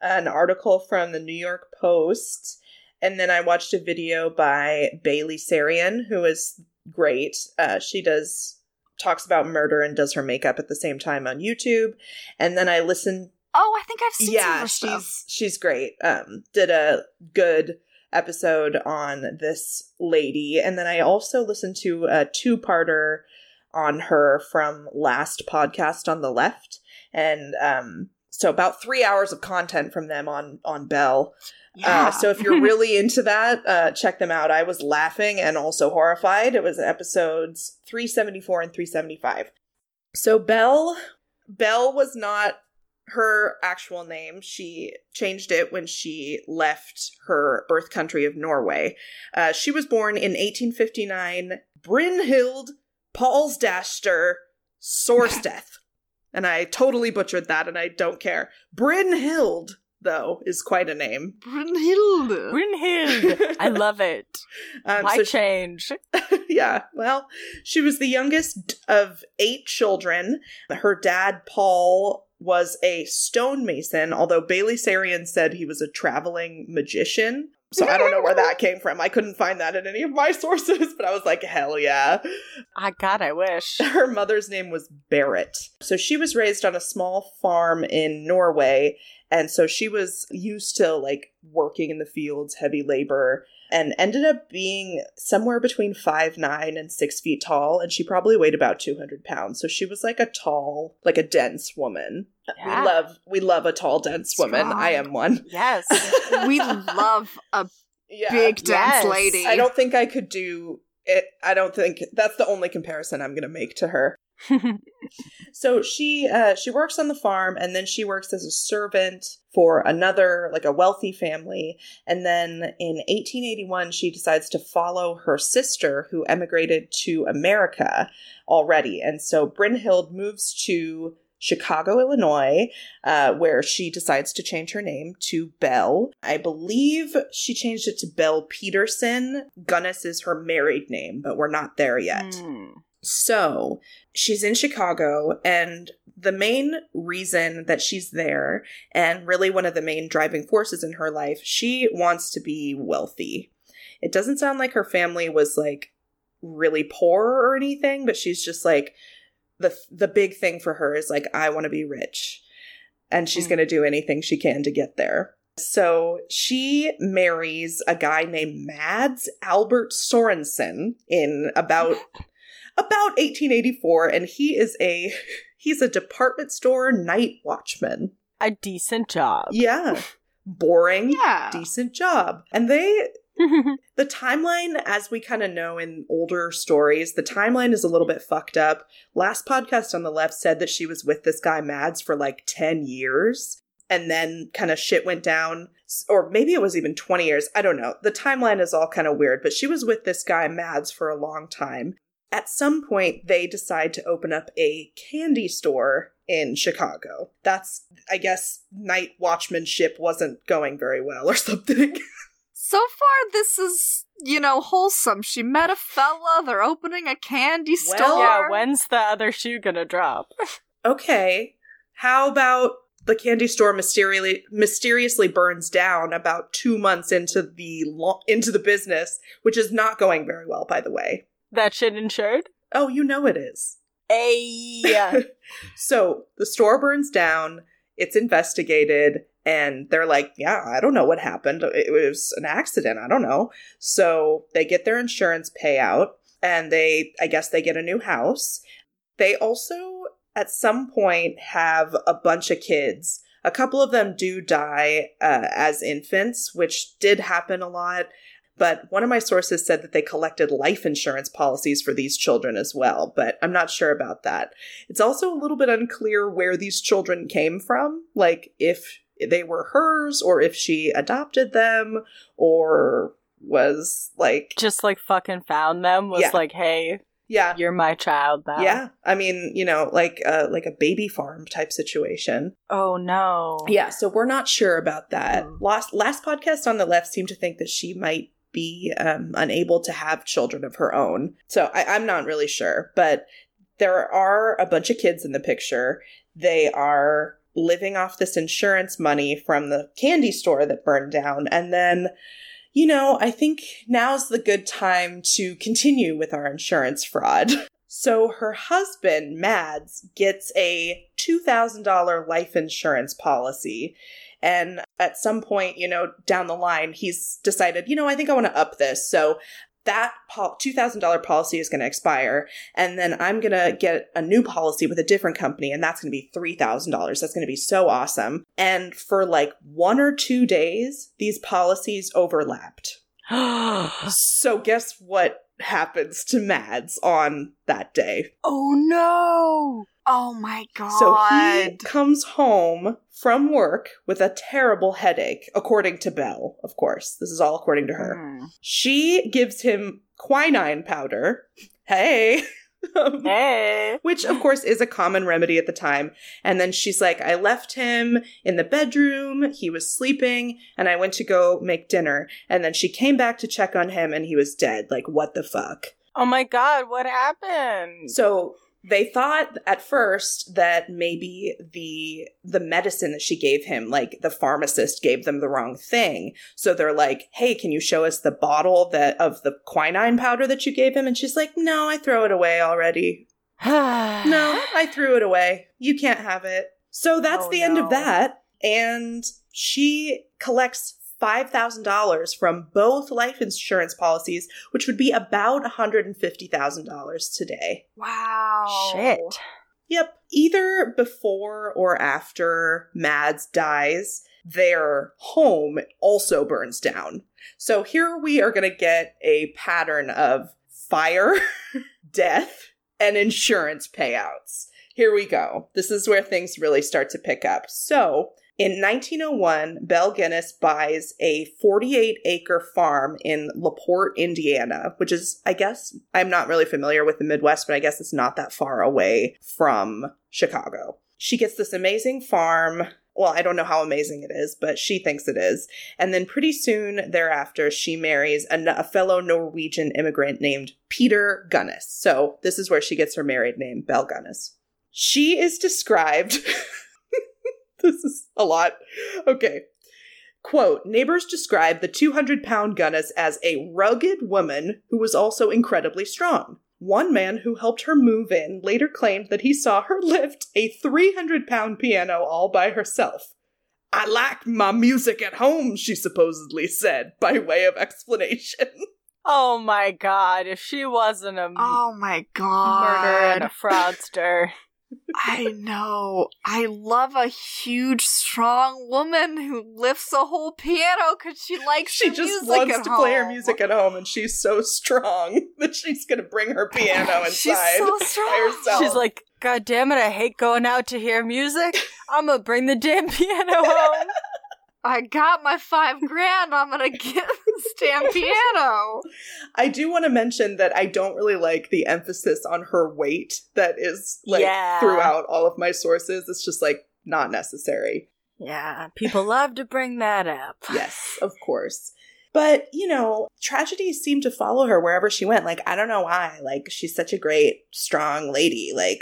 an article from the New York Post, and then I watched a video by Bailey Sarian, who is great. Uh, she does talks about murder and does her makeup at the same time on YouTube. And then I listened Oh, I think I've seen some of yeah her she's stuff. she's great um did a good episode on this lady and then i also listened to a two-parter on her from last podcast on the left and um so about three hours of content from them on on Belle Yeah. uh, so if you're really into that, uh, check them out. I was laughing and also horrified. It was episodes 374 and 375. So Belle, Belle was not her actual name. She changed it when she left her birth country of Norway. Uh, she was born in 1859, Brynhild Paulsdaster Sorsteth. and I totally butchered that and I don't care. Brynhild, though, is quite a name. Brunhilde. Brynhild. I love it. Um, Why so she- change? yeah, well, she was the youngest of eight children. Her dad, Paul, was a stonemason, although Bailey Sarian said he was a traveling magician. So I don't know where that came from. I couldn't find that in any of my sources, but I was like, hell yeah. I God, I wish. Her mother's name was Barrett. So she was raised on a small farm in Norway. And so she was used to like working in the fields, heavy labor, and ended up being somewhere between five nine and six feet tall. And she probably weighed about 200 pounds. So she was like a tall, like a dense woman. Yeah. We love, we love a tall, dense woman. I am one. Yes. we love a Yeah. big dense Yes. lady. I don't think I could do it. I don't think that's the only comparison I'm going to make to her. So she uh, she works on the farm, and then she works as a servant for another like a wealthy family. And then in 1881, she decides to follow her sister, who emigrated to America already. And so Brynhild moves to Chicago, Illinois, uh, where she decides to change her name to Belle. I believe she changed it to Belle Peterson. Gunness is her married name, but we're not there yet. Hmm. So she's in Chicago, and the main reason that she's there, and really one of the main driving forces in her life, she wants to be wealthy. It doesn't sound like her family was like really poor or anything, but she's just like the the big thing for her is like I want to be rich, and she's Mm. going to do anything she can to get there. So she marries a guy named Mads Albert Sorensen in about about 1884 and he is a he's a department store night watchman. A decent job. Yeah. Boring, Yeah. decent job. And they the timeline as we kind of know in older stories, the timeline is a little bit fucked up. Last podcast on the left said that she was with this guy Mads for like 10 years and then kind of shit went down or maybe it was even 20 years. I don't know. The timeline is all kind of weird, but she was with this guy Mads for a long time. At some point, they decide to open up a candy store in Chicago. That's, I guess, night watchmanship wasn't going very well or something. So far, this is, you know, wholesome. She met a fella, they're opening a candy Well, store. yeah, when's the other shoe gonna drop? okay, how about the candy store mysteriously mysteriously burns down about two months into the lo- into the business, which is not going very well, by the way. That shit insured? Oh, you know it is. Hey. So the store burns down, it's investigated, and they're like, Yeah, I don't know what happened. It was an accident. I don't know. So they get their insurance payout, and they, I guess, they get a new house. They also, at some point, have a bunch of kids. A couple of them do die uh, as infants, which did happen a lot. But one of my sources said that they collected life insurance policies for these children as well, but I'm not sure about that. It's also a little bit unclear where these children came from, like if they were hers or if she adopted them or was like Just like fucking found them, was Yeah. like, hey, yeah. you're my child now. Yeah, I mean, you know, like uh, like a baby farm type situation. Oh no. Yeah, so we're not sure about that. Last last podcast on the left seemed to think that she might be um, unable to have children of her own. So I, I'm not really sure, but there are a bunch of kids in the picture. They are living off this insurance money from the candy store that burned down, and then. You know, I think now's the good time to continue with our insurance fraud. So her husband, Mads, gets a $2,000 life insurance policy. And at some point, you know, down the line, he's decided, you know, I think I want to up this. So that pol- $2,000 policy is going to expire. And then I'm going to get a new policy with a different company. And that's going to be $3,000. That's going to be so awesome. And for like one or two days, these policies overlapped. So guess what happens to Mads on that day? Oh no! Oh my god. So he comes home from work with a terrible headache, according to Belle, of course. This is all according to her. Hmm. She gives him quinine powder. Hey, Um, Hey. which of course is a common remedy at the time. And then she's like, I left him in the bedroom, he was sleeping, and I went to go make dinner. And then she came back to check on him and he was dead. Like, what the fuck? Oh my god, what happened? So they thought at first that maybe the the medicine that she gave him like the pharmacist gave them the wrong thing so they're like hey can you show us the bottle that of the quinine powder that you gave him and she's like no i throw it away already no, I threw it away. You can't have it. So that's Oh, the end of that. And she collects $5,000 from both life insurance policies, which would be about $150,000 today. Wow. Shit. Yep. Either before or after Mads dies, their home also burns down. So here we are going to get a pattern of fire, death, and insurance payouts. Here we go. This is where things really start to pick up. So, in 1901, Belle Gunness buys a 48 acre farm in LaPorte, Indiana, which is, I guess, I'm not really familiar with the Midwest, but I guess it's not that far away from Chicago. She gets this amazing farm. Well, I don't know how amazing it is, but she thinks it is. And then pretty soon thereafter, she marries a, a fellow Norwegian immigrant named Peter Gunness. So this is where she gets her married name, Belle Gunness. She is described. this is a lot. Okay. Quote Neighbors described the 200 pound Gunness as a rugged woman who was also incredibly strong. One man who helped her move in later claimed that he saw her lift a 300 pound piano all by herself. I like my music at home, she supposedly said, by way of explanation. Oh my god, if she wasn't a Oh my god murderer and a fraudster. I know. I love a huge, strong woman who lifts a whole piano because she likes She just music wants at to play her music at home, and she's so strong that she's gonna bring her piano inside She's so strong. by herself. She's like, God damn it, I hate going out to hear music. I'm gonna bring the damn piano home. I got my five grand. I'm gonna get this damn piano. I do want to mention that I don't really like the emphasis on her weight that is like Yeah. throughout all of my sources. It's just like not necessary. Yeah, people love to bring that up. Yes, of course. But, you know, tragedies seem to follow her wherever she went. Like, I don't know why. Like, she's such a great, strong lady. Like,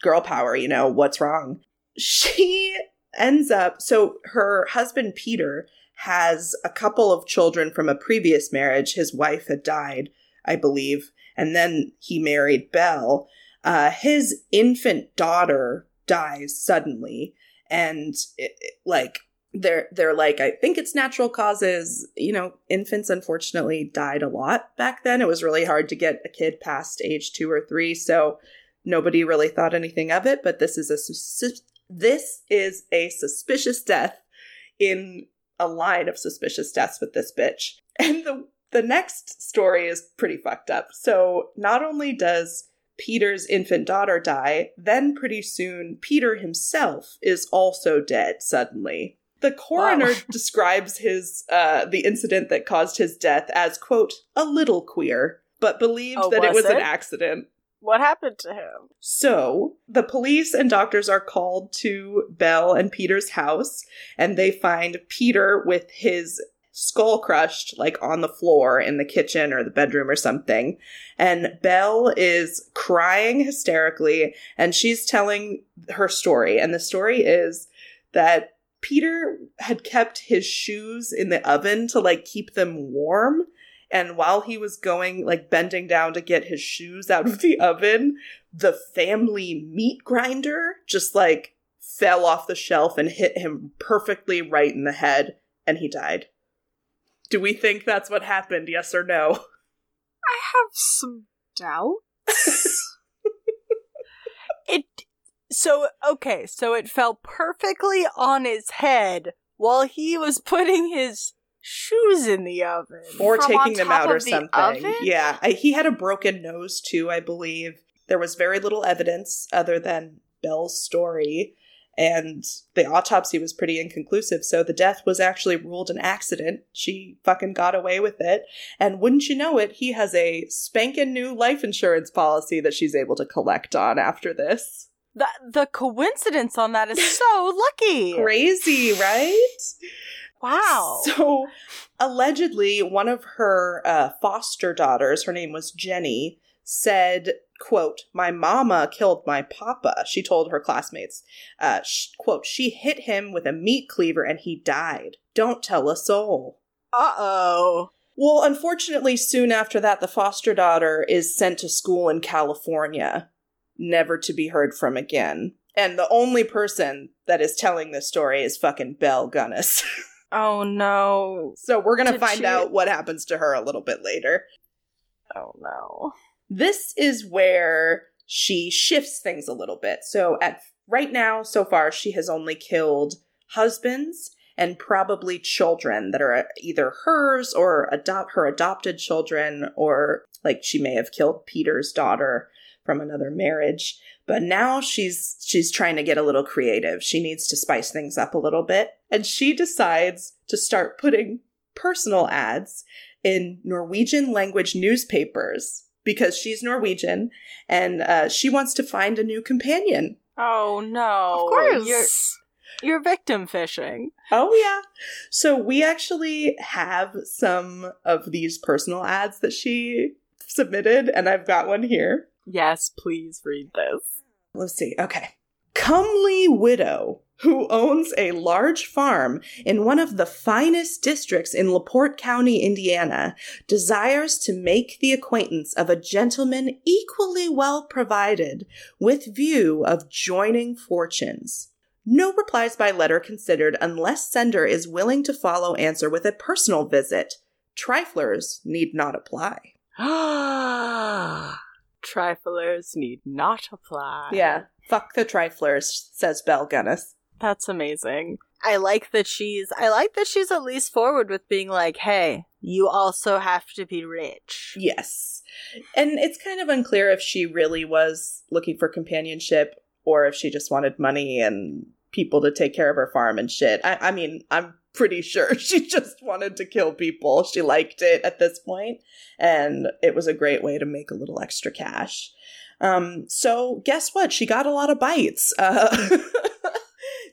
girl power, you know, what's wrong? She ends up, so her husband, Peter, has a couple of children from a previous marriage. His wife had died, I believe, and then he married Belle. Uh, his infant daughter dies suddenly, and it, it- like they're they're like I think it's natural causes. You know, infants unfortunately died a lot back then. It was really hard to get a kid past age two or three, so nobody really thought anything of it. But this is a sus- this is a suspicious death in a line of suspicious deaths with this bitch. And the the next story is pretty fucked up. So not only does Peter's infant daughter die, then pretty soon Peter himself is also dead suddenly. The coroner Wow. describes his uh the incident that caused his death as quote a little queer, but believed Oh, that it was was an accident. What happened to him? So the police and doctors are called to Belle and Peter's house, and they find Peter with his skull crushed, like on the floor in the kitchen or the bedroom or something. And Belle is crying hysterically, and she's telling her story. And the story is that Peter had kept his shoes in the oven to like keep them warm. And while he was going, like bending down to get his shoes out of the oven, the family meat grinder just like fell off the shelf and hit him perfectly right in the head, and he died. Do we think that's what happened? Yes or no? I have some doubts. It so okay, so it fell perfectly on his head while he was putting his shoes in the oven. Or From taking them out or the something. oven? Yeah, I, he had a broken nose too, I believe. There was very little evidence other than Belle's story. and the autopsy was pretty inconclusive. So the death was actually ruled an accident. She fucking got away with it. And wouldn't you know it, he has a spanking new life insurance policy that she's able to collect on after this. The the coincidence on that is so lucky. Crazy, right? Wow. So allegedly, one of her uh, foster daughters, her name was Jenny, said, quote, my mama killed my papa, she told her classmates. Uh, sh- quote, she hit him with a meat cleaver and he died. Don't tell a soul. Uh oh. Well, unfortunately, soon after that, the foster daughter is sent to school in California, never to be heard from again. And the only person that is telling this story is fucking Belle Gunness. Oh no. so we're gonna find she- out what happens to her a little bit later. Oh no. This is where she shifts things a little bit. So at right now, so far, she has only killed husbands and probably children that are either hers or adopt her adopted children, or like she may have killed Peter's daughter from another marriage. But now she's she's trying to get a little creative. She needs to spice things up a little bit, and she decides to start putting personal ads in Norwegian language newspapers because she's Norwegian and uh, she wants to find a new companion. Oh no. of course. You're you're victim fishing. Oh, yeah. So we actually have some of these personal ads that she submitted, and I've got one here. Yes, please read this. Let's see. Okay. Comely widow who owns a large farm in one of the finest districts in LaPorte County, Indiana, desires to make the acquaintance of a gentleman equally well provided with view of joining fortunes. No replies by letter considered unless sender is willing to follow answer with a personal visit. Triflers need not apply. Triflers need not apply. Yeah, fuck the triflers, says Belle Gunness. That's amazing. I like that she's I like that she's at least forward with being like, "Hey, you also have to be rich." Yes. And it's kind of unclear if she really was looking for companionship or if she just wanted money and people to take care of her farm and shit. I, I mean, I'm pretty sure she just wanted to kill people. She liked it at this point, and it was a great way to make a little extra cash. Um, so guess what? She got a lot of bites. Uh,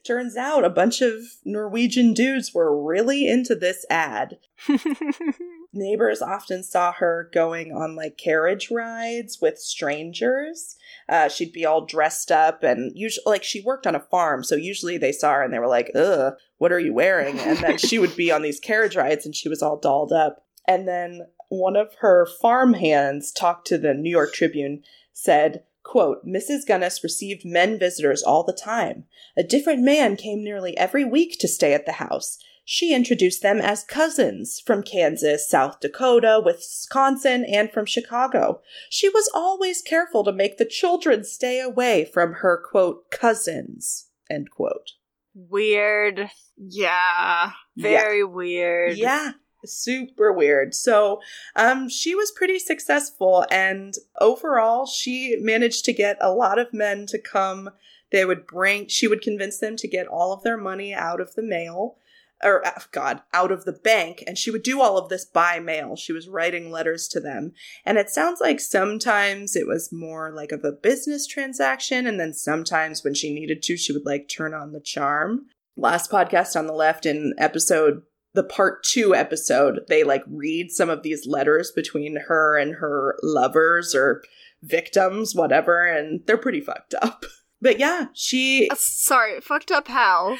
turns out a bunch of Norwegian dudes were really into this ad. Neighbors often saw her going on like carriage rides with strangers. Uh, she'd be all dressed up and usually, like, she worked on a farm, so usually they saw her and they were like, "Ugh, what are you wearing?" And then she would be on these carriage rides and she was all dolled up. And then one of her farm hands talked to the New York Tribune, said, "Quote: Mrs. Gunness received men visitors all the time. A different man came nearly every week to stay at the house." She introduced them as cousins from Kansas, South Dakota, Wisconsin, and from Chicago. She was always careful to make the children stay away from her, quote, cousins, end quote. weird. Yeah. Very weird. Yeah, super weird. So, um, she was pretty successful, and overall, she managed to get a lot of men to come. They would bring, she would convince them to get all of their money out of the mail, or uh, God, out of the bank, and she would do all of this by mail. She was writing letters to them. And it sounds like sometimes it was more like of a business transaction, and then sometimes when she needed to, she would like turn on the charm. Last podcast on the left in episode the part two episode, they like read some of these letters between her and her lovers or victims, whatever, and they're pretty fucked up. But yeah, she Uh, sorry, fucked up how?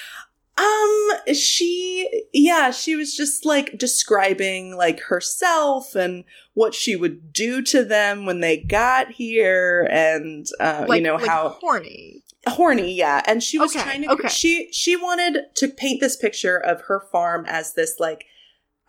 um she yeah, she was just like describing like herself and what she would do to them when they got here and uh Like, you know like how horny. Horny yeah and she was Okay, trying to okay. she she wanted to paint this picture of her farm as this like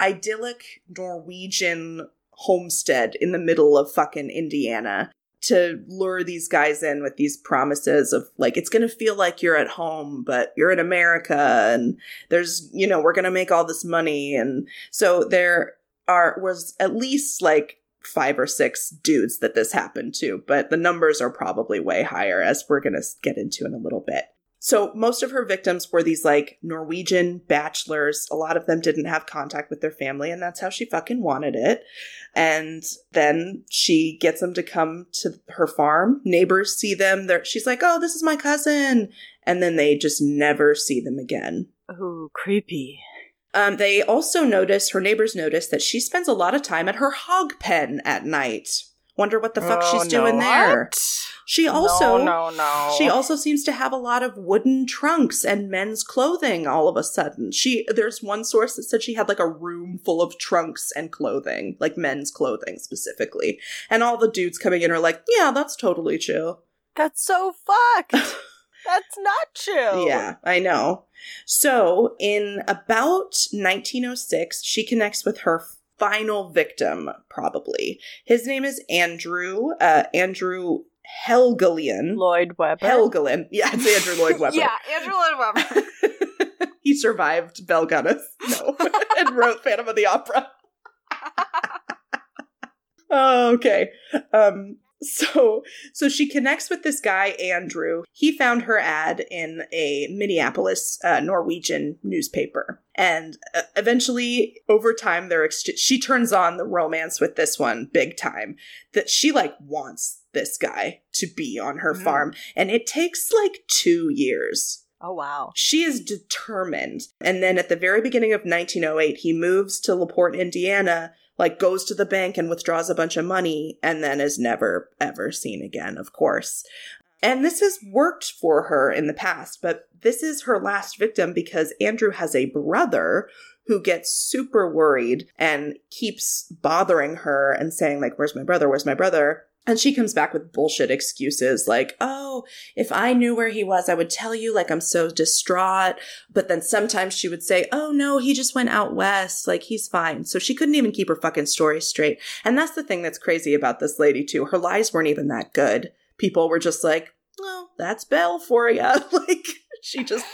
idyllic norwegian homestead in the middle of fucking indiana to lure these guys in with these promises of like it's gonna feel like you're at home but you're in america and there's you know we're gonna make all this money and so there are was at least like five or six dudes that this happened to, but the numbers are probably way higher as we're going to get into in a little bit. So most of her victims were these like Norwegian bachelors. A lot of them didn't have contact with their family, and that's how she fucking wanted it. And then she gets them to come to her farm. Neighbors see them. They're, she's like, "Oh, this is my cousin," and then they just never see them again. Oh, creepy. Um, they also notice her neighbors notice that she spends a lot of time at her hog pen at night. Wonder what the fuck Oh, she's doing there. What? She also no, no, no. she also seems to have a lot of wooden trunks and men's clothing all of a sudden. She there's one source that said she had like a room full of trunks and clothing, like men's clothing specifically. And all the dudes coming in are like, "Yeah, that's totally chill." That's so fucked. That's not true. Yeah, I know. So, in about 1906, she connects with her final victim, probably. His name is Andrew, uh, Andrew Helgelien. Lloyd Webber. Helgelin. Yeah, it's Andrew Lloyd Webber. Yeah, Andrew Lloyd Webber. he survived Belle Gunness. No. and wrote Phantom of the Opera. Okay. Um so so she connects with this guy Andrew. He found her ad in a Minneapolis uh, Norwegian newspaper. And uh, eventually over time they're ex- she turns on the romance with this one big time. That she like wants this guy to be on her Mhm. farm and it takes like 2 years. Oh wow. She is determined. And then at the very beginning of 1908, he moves to LaPorte, Indiana, like goes to the bank and withdraws a bunch of money, and then is never, ever seen again, of course. And this has worked for her in the past, but this is her last victim because Andrew has a brother who gets super worried and keeps bothering her and saying, like, where's my brother? Where's my brother? And she comes back with bullshit excuses like, oh, if I knew where he was, I would tell you, like, I'm so distraught. But then sometimes she would say, oh, no, he just went out west. Like, he's fine. So she couldn't even keep her fucking story straight. And that's the thing that's crazy about this lady, too. Her lies weren't even that good. People were just like, well, that's Belle for you. like, she just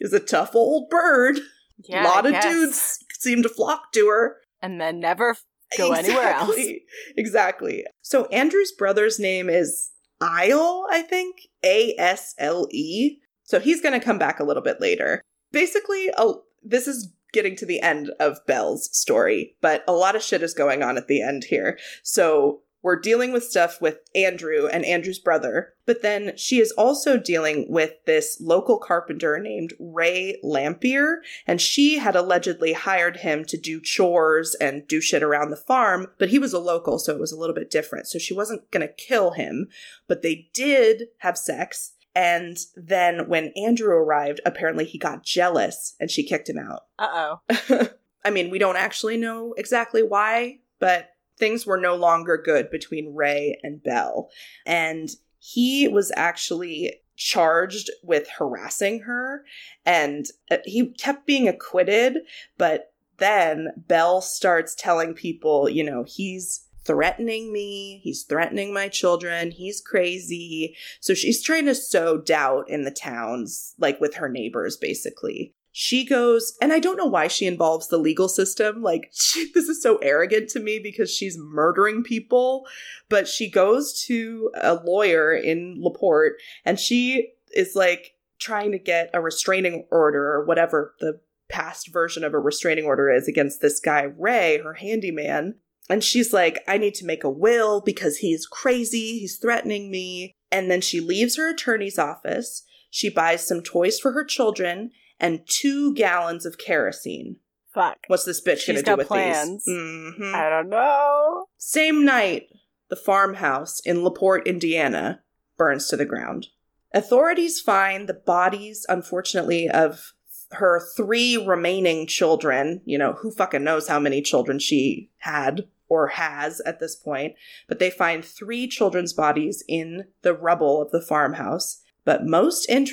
is a tough old bird. Yeah. a lot I of guess. dudes seem to flock to her. And then never go anywhere else. Exactly. Exactly. So Andrew's brother's name is Isle, I think. A S L E. So he's going to come back a little bit later. Basically, a, this is getting to the end of Belle's story, but a lot of shit is going on at the end here. So we're dealing with stuff with Andrew and Andrew's brother, but then she is also dealing with this local carpenter named Ray Lamphere, and she had allegedly hired him to do chores and do shit around the farm, but he was a local, so it was a little bit different. So she wasn't gonna kill him, but they did have sex. And then when Andrew arrived, apparently he got jealous and she kicked him out. Uh oh. I mean, we don't actually know exactly why, but things were no longer good between Ray and Belle. And he was actually charged with harassing her and uh, he kept being acquitted, but then Belle starts telling people, you know, he's threatening me, he's threatening my children, he's crazy. So she's trying to sow doubt in the towns, like with her neighbors, basically she goes and i don't know why she involves the legal system like she, this is so arrogant to me because she's murdering people but she goes to a lawyer in laporte and she is like trying to get a restraining order or whatever the past version of a restraining order is against this guy ray her handyman and she's like i need to make a will because he's crazy he's threatening me. And then she leaves her attorney's office. She buys some toys for her children and two gallons of kerosene. Fuck. What's this bitch She's gonna do with plans. these? Mhm. I don't know. Same night, the farmhouse in LaPorte, Indiana, burns to the ground. Authorities find the bodies, unfortunately, of her three remaining children. You know, who fucking knows how many children she had or has at this point, but they find three children's bodies in the rubble of the farmhouse. But most and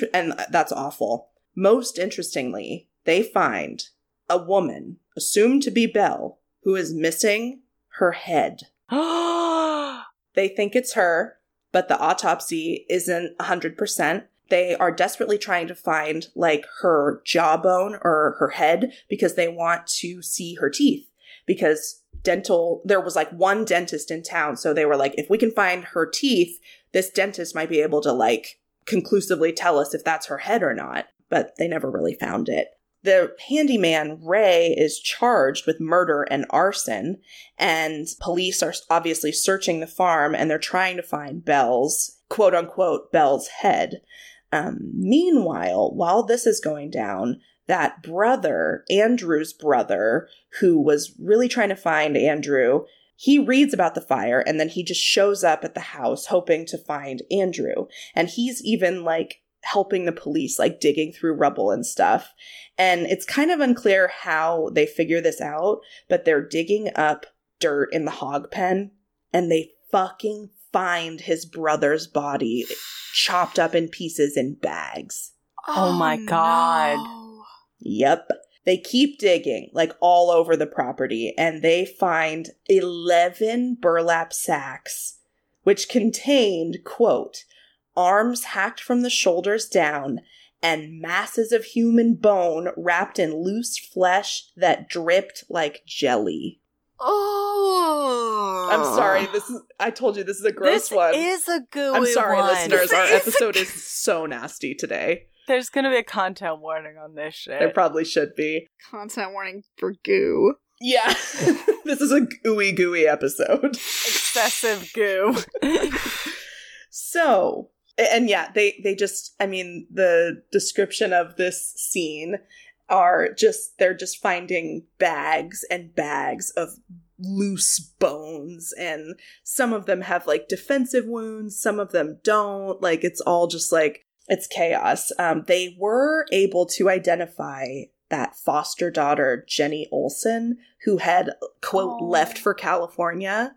that's awful. Most interestingly, they find a woman assumed to be Belle who is missing her head. They think it's her, but the autopsy isn't 100%. They are desperately trying to find like her jawbone or her head because they want to see her teeth. Because dental, there was like one dentist in town. So they were like, if we can find her teeth, this dentist might be able to like conclusively tell us if that's her head or not, but they never really found it. The handyman, Ray, is charged with murder and arson, and police are obviously searching the farm and they're trying to find Belle's, quote unquote, Belle's head. Um, meanwhile, while this is going down, that brother, Andrew's brother, who was really trying to find Andrew, he reads about the fire and then he just shows up at the house hoping to find Andrew. And he's even like helping the police, like digging through rubble and stuff. And it's kind of unclear how they figure this out, but they're digging up dirt in the hog pen and they fucking find his brother's body chopped up in pieces in bags. Oh, oh my God. no. Yep. They keep digging like all over the property and they find 11 burlap sacks which contained, quote, arms hacked from the shoulders down and masses of human bone wrapped in loose flesh that dripped like jelly. Oh. I'm sorry, this is I told you this is a gross This one. is a gooey I'm sorry, one. listeners. Our is a episode is so nasty today. There's gonna be a content warning on this shit. There probably should be. Content warning for goo. Yeah. this is a gooey gooey episode. Excessive goo. So, and yeah, they they just I mean, the description of this scene are just they're just finding bags and bags of loose bones and some of them have like defensive wounds, some of them don't. Like it's all just like it's chaos. Um they were able to identify that foster daughter Jenny Olson who had quote Oh. left for California.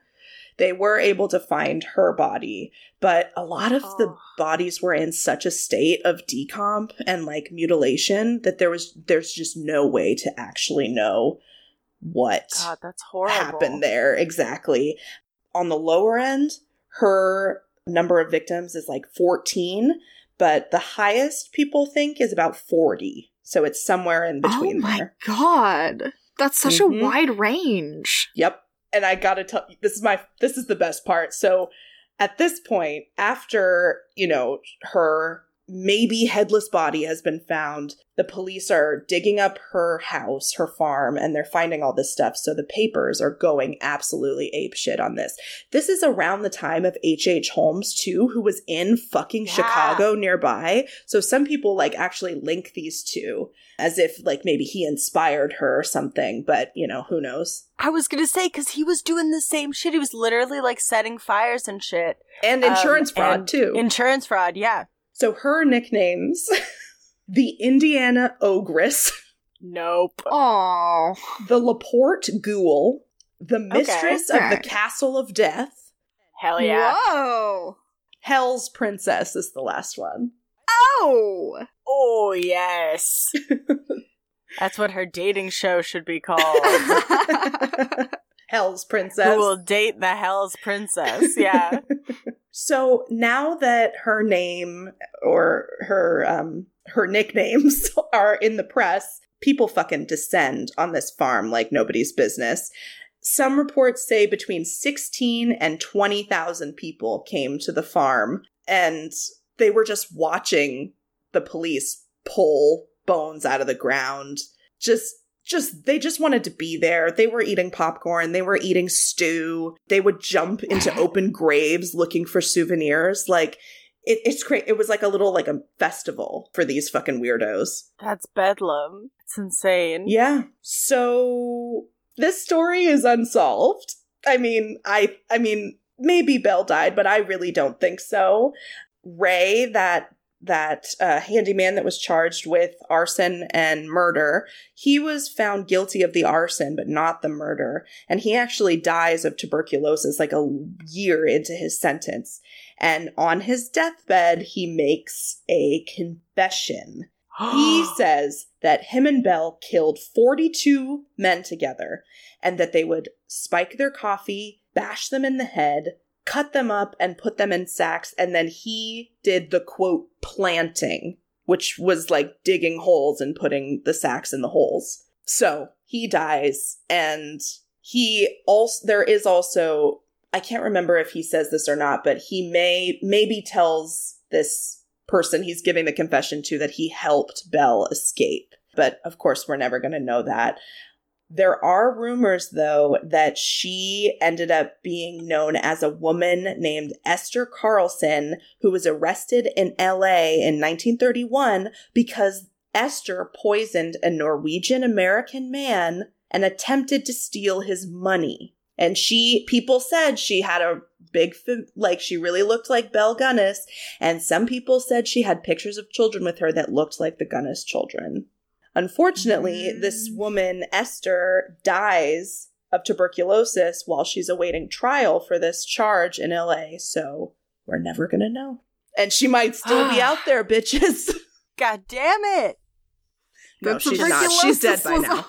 They were able to find her body, but a lot of the Oh. bodies were in such a state of decomp and like mutilation that there was there's just no way to actually know what God, that's horrible. happened there exactly. On the lower end, her number of victims is like 14, but the highest people think is about 40. So it's somewhere in between oh my there. god. That's such Mhm. a wide range. Yep. And I gotta tell you, this is my this is the best part. So at this point, after, you know, her maybe headless body has been found, the police are digging up her house, her farm, and they're finding all this stuff. So the papers are going absolutely ape shit on this. This is around the time of H.H. H. Holmes, too, who was in fucking Yeah. Chicago nearby. So some people like actually link these two as if like maybe he inspired her or something, but you know, who knows? I was gonna say because he was doing the same shit. He was literally like setting fires and shit. And Um, insurance fraud and too. Insurance fraud, yeah. so her nicknames the Indiana Ogress, Nope. Oh. the Laporte Ghoul, the Mistress of the. Castle of Death, Hell yeah. Whoa. Hell's Princess is the last one. Oh. Oh yes. That's what her dating show should be called. Hell's Princess. Who will date the Hell's Princess? Yeah. So now that her name or her um her nicknames are in the press, people fucking descend on this farm like nobody's business. Some reports say between 16 and 20,000 people came to the farm and they were just watching the police pull bones out of the ground. Just just they just wanted to be there. They were eating popcorn, they were eating stew. They would jump into open graves looking for souvenirs. Like it, it's great. It was like a little like a festival for these fucking weirdos. That's bedlam. It's insane. Yeah. So this story is unsolved. I mean, I I mean, maybe Belle died, but I really don't think so. Ray, that that uh, handyman that was charged with arson and murder, he was found guilty of the arson, but not the murder. And he actually dies of tuberculosis like a year into his sentence. And on his deathbed, he makes a confession he says that him and Belle killed 42 men together and that they would spike their coffee, bash them in the head, cut them up, and put them in sacks. And then he did the quote planting, which was like digging holes and putting the sacks in the holes. So he dies, and he also, there is also, I can't remember if he says this or not, but he may, maybe tells this person he's giving the confession to that he helped Belle escape. But of course, we're never going to know that. There are rumors, though, that she ended up being known as a woman named Esther Carlson, who was arrested in LA in 1931 because Esther poisoned a Norwegian American man and attempted to steal his money. And she, people said she had a big, like, she really looked like Belle Gunness. And some people said she had pictures of children with her that looked like the Gunness children. Unfortunately, mm. this woman, Esther, dies of tuberculosis while she's awaiting trial for this charge in LA. So we're never going to know. And she might still be out there, bitches. God damn it. No, she's not. She's dead by now.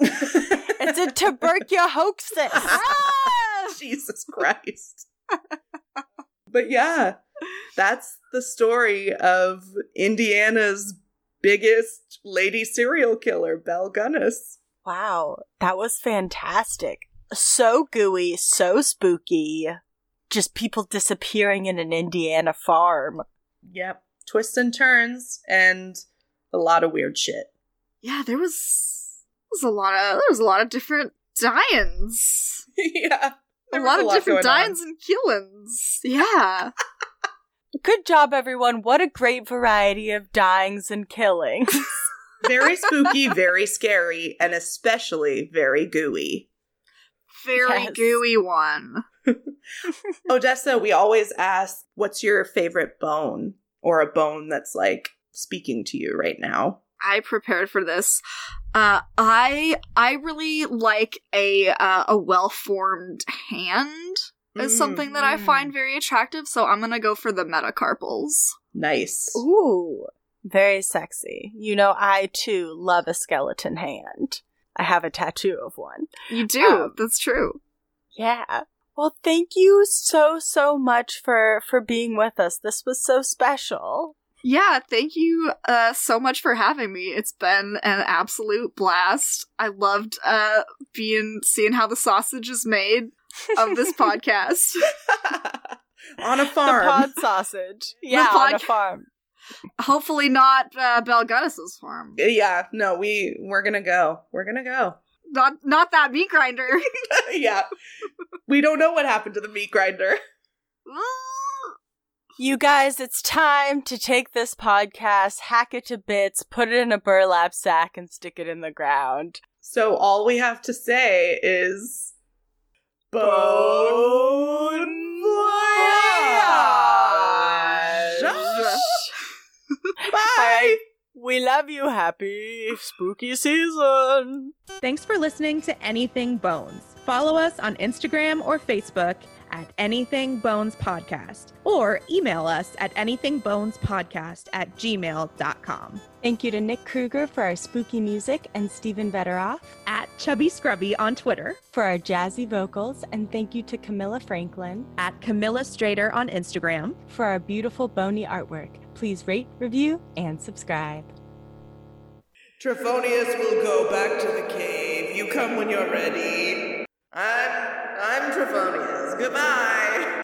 hoax. it's a tuberculosis hoax. ah! Jesus Christ. but yeah, that's the story of Indiana's biggest lady serial killer, Belle Gunness. Wow, that was fantastic. So gooey, so spooky. Just people disappearing in an Indiana farm. Yep. Twists and turns and a lot of weird shit. Yeah, there was was a lot of there was a lot of different die-ins. yeah. A lot, a lot of different die-ins and killings. Yeah. Good job, everyone. What a great variety of dyings and killings. very spooky, very scary, and especially very gooey. Very yes. gooey one. Odessa, we always ask, what's your favorite bone? Or a bone that's like speaking to you right now? I prepared for this. Uh, I I really like a uh, a well formed hand is mm, something that I find very attractive, so I'm gonna go for the metacarpals. Nice. Ooh, very sexy. You know, I too love a skeleton hand. I have a tattoo of one. You do. Um, That's true. Yeah. Well, thank you so so much for for being with us. This was so special. Yeah, thank you uh, so much for having me. It's been an absolute blast. I loved uh, being seeing how the sausage is made of this podcast. on a farm. The pod sausage. Yeah, pod- on a farm. Hopefully not uh, Belle Gunness's farm. Yeah, no, we we're gonna go. We're gonna go. Not not that meat grinder. yeah, we don't know what happened to the meat grinder. You guys, it's time to take this podcast, hack it to bits, put it in a burlap sack, and stick it in the ground. So all we have to say is Bon voyage! Bye! We love you. Happy spooky season. Thanks for listening to Anything Bones. Follow us on Instagram or Facebook at Anything Bones Podcast or email us at anythingbonespodcast at gmail.com. Thank you to Nick Kruger for our spooky music and Stephen Vetteroff at Chubby Scrubby on Twitter for our jazzy vocals. And thank you to Camilla Franklin at Camilla Strader on Instagram for our beautiful bony artwork. Please rate, review, and subscribe. Trophonius will go back to the cave. You come when you're ready. I'm I'm Trophonius. Goodbye.